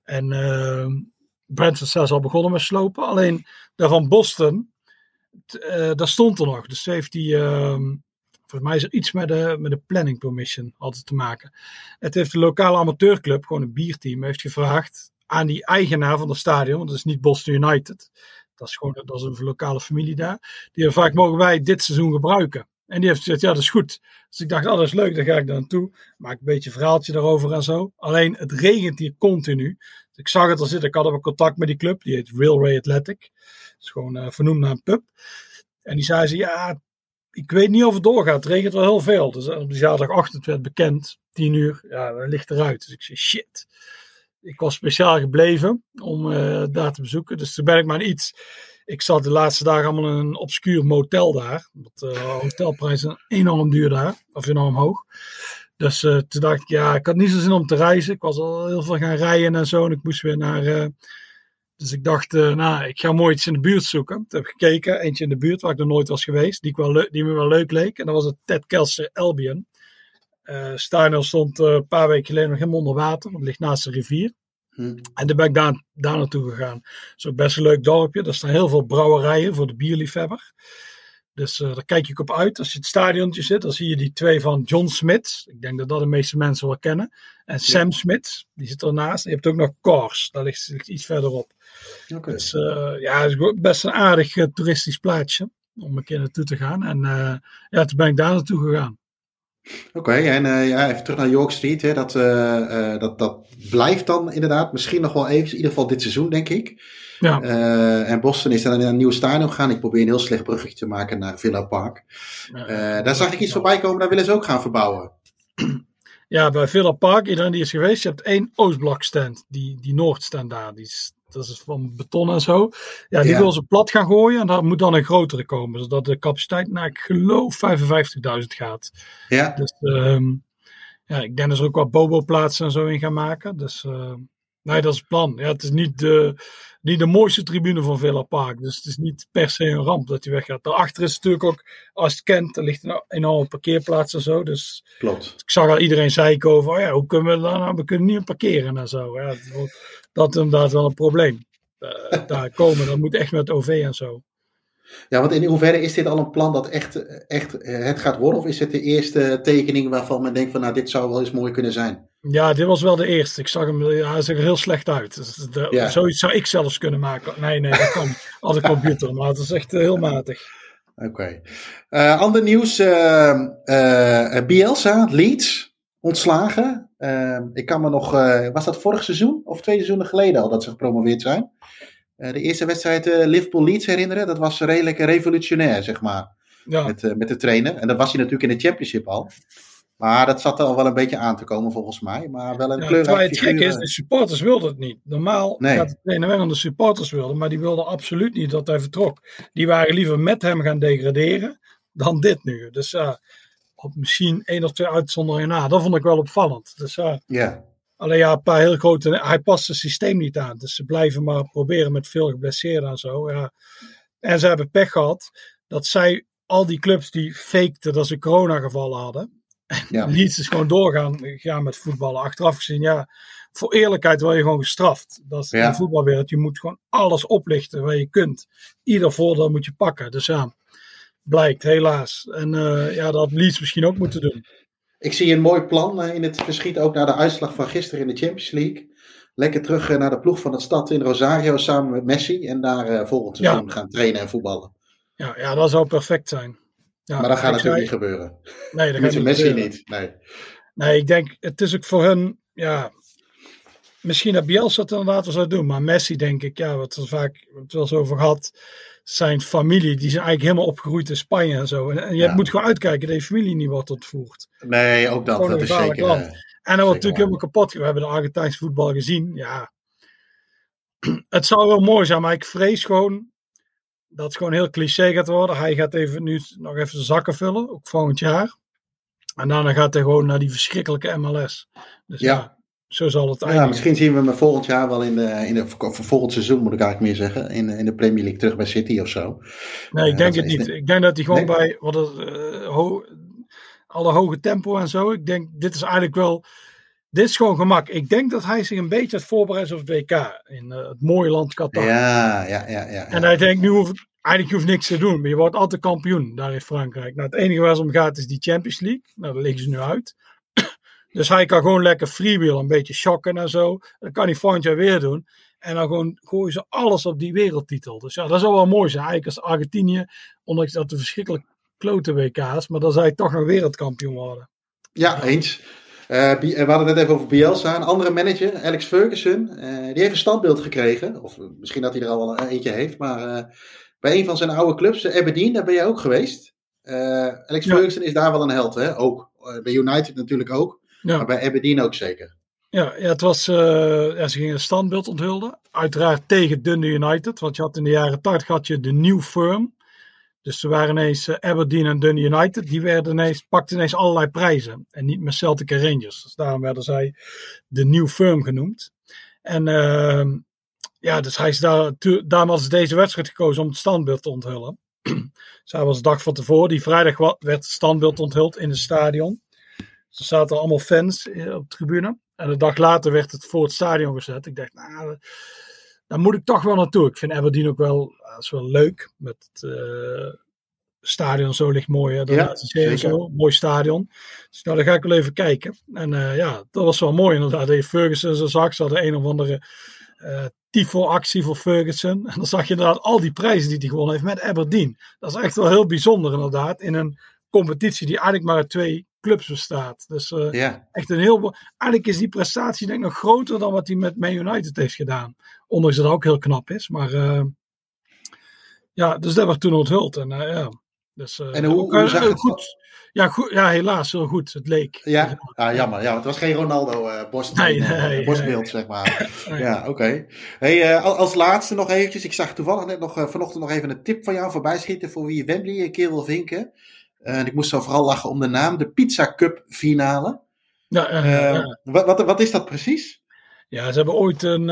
en eh Bradford zelfs al begonnen met slopen. Alleen daar van Boston, eh, daar stond er nog. Dus heeft die... ehm, Volgens mij is er iets met de, met de planning permission altijd te maken. Het heeft de lokale amateurclub, gewoon een bierteam, heeft gevraagd aan die eigenaar van het stadion, want dat is niet Boston United. Dat is gewoon dat is een lokale familie daar. Die heeft vaak mogen wij dit seizoen gebruiken. En die heeft gezegd, ja, dat is goed. Dus ik dacht, oh, dat is leuk, dan ga ik daar naartoe. Maak een beetje een verhaaltje daarover en zo. Alleen, het regent hier continu. Dus ik zag het al zitten. Ik had ook contact met die club. Die heet Railway Athletic. Dat is gewoon eh, vernoemd naar een pub. En die zei ze, ja, ik weet niet of het doorgaat. Het regent wel heel veel. Dus op die zaterdagochtend werd bekend, 10 uur, ja, dat ligt eruit. Dus ik zei, shit. Ik was speciaal gebleven om eh, daar te bezoeken. Dus toen ben ik maar iets. Ik zat de laatste dagen allemaal in een obscuur motel daar. Want uh, hotelprijzen enorm duur daar. Of enorm hoog. Dus uh, toen dacht ik, ja, ik had niet zo zin om te reizen. Ik was al heel veel gaan rijden en zo. En ik moest weer naar. Dus ik dacht, nou, ik ga mooi iets in de buurt zoeken. Toen heb ik gekeken, eentje in de buurt waar ik nog nooit was geweest, die, ik wel die me wel leuk leek. En dat was het Ted Kelser Albion. Uh, Steiner stond een paar weken geleden nog helemaal onder water. Het ligt naast de rivier. Hm. En toen ben ik daar, daar naartoe gegaan. Het is ook best een leuk dorpje. Er staan heel veel brouwerijen voor de bierliefhebber. Dus uh, daar kijk ik op uit. Als je het stadiontje zit, dan zie je die twee van John Smith. Ik denk dat dat de meeste mensen wel kennen. En Sam Smith, die zit ernaast. En je hebt ook nog Kors, dat ligt, ligt iets verderop. Okay. Dus ja, het is best een aardig toeristisch plaatsje om een keer naartoe te gaan. En ja, toen ben ik daar naartoe gegaan. Oké, en uh, ja, even terug naar York Street. Hè, dat, uh, uh, dat, dat blijft dan inderdaad misschien nog wel even, in ieder geval dit seizoen, denk ik. Ja. en Boston is dan naar een nieuw stadion gegaan. Ik probeer een heel slecht bruggetje te maken naar Villa Park. Daar zag ik iets voorbij komen, daar willen ze ook gaan verbouwen. Ja, bij Villa Park, iedereen die is geweest, je hebt één Oostblok stand, die, die Noordstand daar. Die is dat is van beton en zo. Ja, die wil ze plat gaan gooien en daar moet dan een grotere komen. Zodat de capaciteit naar, ik geloof, 55.000 gaat. Ja. Dus um, ja, ik denk dat ze ook wat bobo-plaatsen en zo in gaan maken. Dus uh, nee, dat is het plan. Ja, het is niet de, niet de mooiste tribune van Villa Park. Dus het is niet per se een ramp dat hij weggaat. Daarachter is natuurlijk ook, als je het kent, er ligt een enorme parkeerplaats en zo. Dus Klopt. ik zag al iedereen zeiken over, oh ja, hoe kunnen we dan nou, we kunnen niet parkeren en zo. Ja, dat is inderdaad wel een probleem. Uh, daar komen, dat moet echt met OV en zo. Ja, want in hoeverre is dit al een plan dat echt, echt het gaat worden? Of is het de eerste tekening waarvan men denkt van nou, dit zou wel eens mooi kunnen zijn? Ja, dit was wel de eerste. Ik zag hem, hij zag er heel slecht uit. Dus de, ja. Zoiets zou ik zelfs kunnen maken. Nee, nee, dat kan als een computer. Maar het is echt heel matig. Oké. Okay. Uh, ander nieuws. Uh, Bielsa, Leeds, ontslagen. ik kan me nog, was dat vorig seizoen of twee seizoenen geleden al dat ze gepromoveerd zijn? de eerste wedstrijd Liverpool-Leeds herinneren, dat was redelijk revolutionair, zeg maar. Ja. Met, met de trainer. En dat was hij natuurlijk in de Championship al. Maar dat zat er al wel een beetje aan te komen volgens mij. Maar wel een ja, kleurrijk het gek is, de supporters wilden het niet. Normaal nee. gaat de trainer weg de supporters wilden. Maar die wilden absoluut niet dat hij vertrok. Die waren liever met hem gaan degraderen dan dit nu. Dus uh, op misschien één of twee uitzonderingen na. Dat vond ik wel opvallend. Dus uh, ja. Alleen ja, een paar heel grote... Hij past het systeem niet aan. Dus ze blijven maar proberen met veel geblesseerden en zo. Ja. En ze hebben pech gehad dat zij... Al die clubs die fakten dat ze corona-gevallen hadden ja. Is gewoon doorgaan gaan met voetballen. Achteraf gezien, ja, voor eerlijkheid word je gewoon gestraft. Dat is ja. in de voetbalwereld. Je moet gewoon alles oplichten waar je kunt. Ieder voordeel moet je pakken. Dus ja, blijkt helaas. En uh, ja, dat had Leeds misschien ook moeten doen. Ik zie een mooi plan uh, in het verschiet ook naar de uitslag van gisteren in de Champions League. Lekker terug uh, naar de ploeg van de stad in Rosario samen met Messi. En daar volgend seizoen ja. gaan trainen en voetballen. Ja, ja, dat zou perfect zijn. Ja, maar dat gaat natuurlijk niet gebeuren. Nee, dat gaat niet Messi niet. Nee. nee, ik denk, het is ook voor hun, ja, misschien dat Bielsa het inderdaad wel zou doen, maar Messi denk ik, ja, wat we vaak het wel eens over gehad, zijn familie, die zijn eigenlijk helemaal opgegroeid in Spanje en zo. En, je moet gewoon uitkijken dat je familie niet wordt ontvoerd. Nee, ook dat, dat is zeker. Land. en dat wordt natuurlijk helemaal kapot. We hebben de Argentijnse voetbal gezien, ja. Het zou wel mooi zijn, maar ik vrees gewoon dat het gewoon heel cliché gaat worden. Hij gaat even nu nog even zijn zakken vullen, ook volgend jaar. En daarna gaat hij gewoon naar die verschrikkelijke MLS. Dus ja. Zo zal het eigenlijk. Ja, misschien zien we hem volgend jaar wel in de, in de volgend seizoen, moet ik eigenlijk meer zeggen, in, in de Premier League terug bij City of zo. Nee, ik denk het niet. Ik denk dat hij gewoon bij wat het, uh, ho alle hoge tempo en zo. Ik denk, dit is eigenlijk wel. Dit is gewoon gemak. Ik denk dat hij zich een beetje het voorbereidt op het WK in uh, het mooie land Qatar. Ja, ja, ja. ja, En hij denkt, nu hoef eigenlijk hoeft niks te doen, maar je wordt altijd kampioen daar in Frankrijk. Nou, het enige waar ze om gaat is die Champions League. Nou, daar liggen ze nu uit. Dus hij kan gewoon lekker freewheel, een beetje shocken en zo. Dat kan hij volgend jaar weer doen. En dan gewoon gooien ze alles op die wereldtitel. Dus ja, dat zou wel mooi zijn. Eigenlijk als Argentinië, ondanks dat de verschrikkelijk klote WK's, maar dan zou je toch nog wereldkampioen worden. Ja, eens. Uh, we hadden het net even over Bielsa. Een andere manager, Alex Ferguson, uh, die heeft een standbeeld gekregen. Of misschien dat hij er al wel eentje heeft. Maar uh, bij een van zijn oude clubs, Aberdeen, daar ben je ook geweest. Alex Ferguson is daar wel een held, hè? Ook. bij United natuurlijk ook. Ja. Maar bij Aberdeen ook zeker. Ja, ja, het was, ja, ze gingen een standbeeld onthulden. Uiteraard tegen Dundee United. Want je had in de jaren 80 had je de New Firm. Dus ze waren ineens uh, Aberdeen en Dundee United. Die werden ineens, pakten ineens allerlei prijzen. En niet meer Celtic en Rangers. Dus daarom werden zij de New Firm genoemd. En uh, ja, dus hij is daar, daarom was deze wedstrijd gekozen om het standbeeld te onthullen. Zij was de dag van tevoren. Die vrijdag werd het standbeeld onthuld in het stadion. Er zaten allemaal fans eh, op de tribune. En de dag later werd het voor het stadion gezet. Ik dacht, nou, daar moet ik toch wel naartoe. Ik vind Aberdeen ook wel, dat is wel leuk. Met het uh, stadion zo ligt mooi. Hè? Ja, zo, mooi stadion. Dus nou, daar ga ik wel even kijken. En uh, ja, dat was wel mooi inderdaad. De Ferguson zo zag, ze hadden een of andere uh, tifo-actie voor Ferguson. En dan zag je inderdaad al die prijzen die hij gewonnen heeft met Aberdeen. Dat is echt wel heel bijzonder inderdaad. In een competitie die eigenlijk maar uit twee clubs bestaat. Dus uh, ja. echt een heel... Eigenlijk is die prestatie denk ik nog groter dan wat hij met Man United heeft gedaan. Ondanks dat het ook heel knap is. Maar uh, ja, dus dat werd toen onthuld. En uh, ja... Dus, en hoe, hoe zag het goed? Ja, goed, ja, helaas heel goed. Het leek. Ja, ah, jammer. Ja, het was geen Ronaldo borst, nee, nee, borstbeeld, nee. zeg maar. ja, oké. Okay. Hey, als laatste nog eventjes. Ik zag toevallig net nog vanochtend nog even een tip van jou voorbij schieten voor wie Wembley een keer wil vinken. En ik moest zo vooral lachen om de naam. De Pizza Cup finale. Ja, ja. Wat, wat, wat, is dat precies? Ja, ze hebben ooit een...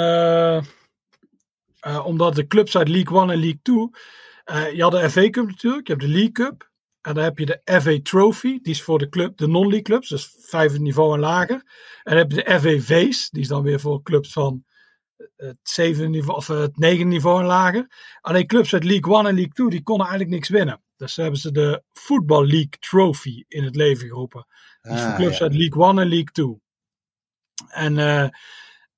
omdat de clubs uit League 1 en League 2... je had de FA Cup natuurlijk. Je hebt de League Cup. En dan heb je de FA Trophy, die is voor de, club, de non-league clubs, dus vijf niveau en lager. En dan heb je de FA Vase, die is dan weer voor clubs van het zevende niveau of het negende niveau en lager. Alleen clubs uit League 1 en League 2, die konden eigenlijk niks winnen. Dus hebben ze de Football League Trophy in het leven geroepen. Die is voor Ah, clubs ja. uit League 1 en League 2. En eh,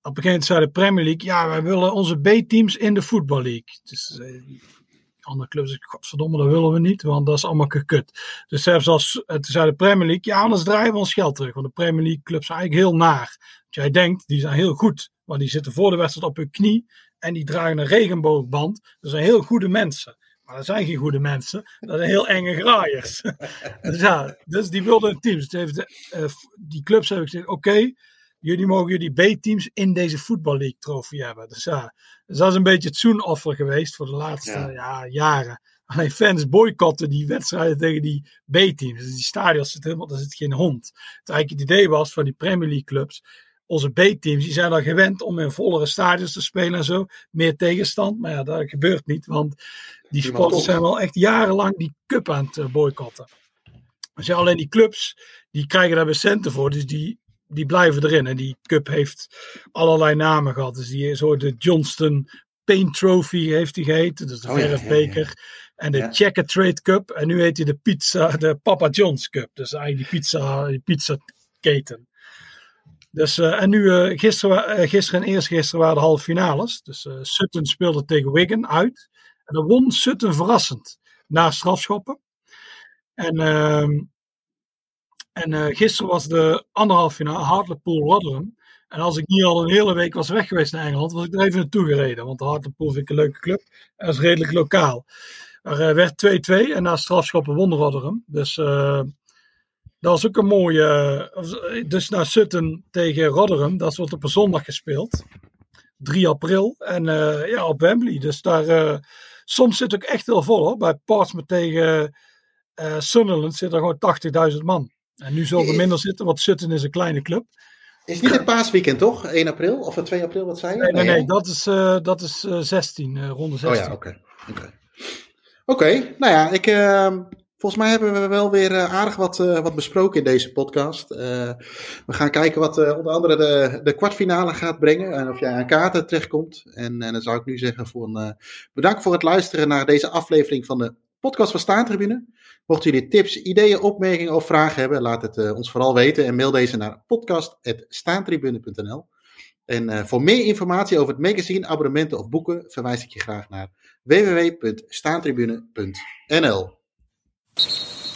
op een gegeven moment zei de Premier League, ja, wij willen onze B-teams in de Football League. Dus eh, andere clubs godverdomme, dat willen we niet, want dat is allemaal gekut. Dus zelfs als, eh, toen zei de Premier League, ja, anders draaien we ons geld terug. Want de Premier League clubs zijn eigenlijk heel naar. Want jij denkt, die zijn heel goed, maar die zitten voor de wedstrijd op hun knie en die dragen een regenboogband. Dat zijn heel goede mensen. Maar dat zijn geen goede mensen, dat zijn heel enge graaiers. dus ja, dus die wilden een team. Dus de, uh, die clubs hebben gezegd, oké, okay, jullie mogen jullie B-teams in deze Football League trofee hebben. Dus ja, dus dat is een beetje het zoenoffer geweest voor de laatste ja. Ja, jaren. Alleen fans boycotten die wedstrijden tegen die B-teams. Dus die stadions zit helemaal, daar zit geen hond. Het eigenlijk het idee was van die Premier League clubs. Onze B-teams die zijn al gewend om in vollere stadions te spelen en zo. Meer tegenstand. Maar ja, dat gebeurt niet. Want die sporters zijn wel echt jarenlang die cup aan het boycotten. Dus ja, alleen die clubs, die krijgen daar weer centen voor. Dus die, die blijven erin. En die cup heeft allerlei namen gehad. Dus die zo de Johnston Paint Trophy heeft die geheten. Dus de Oh, verfbeker. ja, ja, ja. En de. Checker Trade Cup. En nu heet hij de pizza, de Papa John's Cup. Dus eigenlijk die pizza, die pizza keten. Dus, eh, en nu, eh, gisteren, eh, gisteren en eerstgisteren waren de halve finales. Dus Sutton speelde tegen Wigan uit. En dan won Sutton verrassend. Na strafschoppen. En, ehm, en gisteren was de anderhalf finale Hartlepool Rotherham. En als ik niet al een hele week was weg geweest naar Engeland, was ik er even naartoe gereden. Want Hartlepool vind ik een leuke club. En dat is redelijk lokaal. Er werd 2-2 en na strafschoppen won Rotherham. Dus dat was ook een mooie. eh, dus naar Sutton tegen Rotherham, dat wordt op een zondag gespeeld. 3 april. En eh, ja, op Wembley. Dus daar. eh, soms zit het ook echt heel vol hoor. Bij Portsmouth tegen eh, Sunderland zit er gewoon 80.000 man. En nu zal er minder zitten, want Sutton is een kleine club. Is niet het paasweekend toch? 1 april of 2 april, wat zei je? Nee, nee, nee, dat is, eh, dat is eh, 16, eh, ronde 16. Oh ja, oké. Oké, Oké, nou ja, ik, eh, volgens mij hebben we wel weer eh, aardig wat, eh, wat besproken in deze podcast. Eh, we gaan kijken wat onder andere de, de kwartfinale gaat brengen en of jij aan kaarten terechtkomt. En, en dan zou ik nu zeggen bedankt voor het luisteren naar deze aflevering van de podcast van Staantribune. Mochten jullie tips, ideeën, opmerkingen of vragen hebben, laat het ons vooral weten en mail deze naar podcast.staantribune.nl. En voor meer informatie over het magazine, abonnementen of boeken verwijs ik je graag naar www.staantribune.nl. you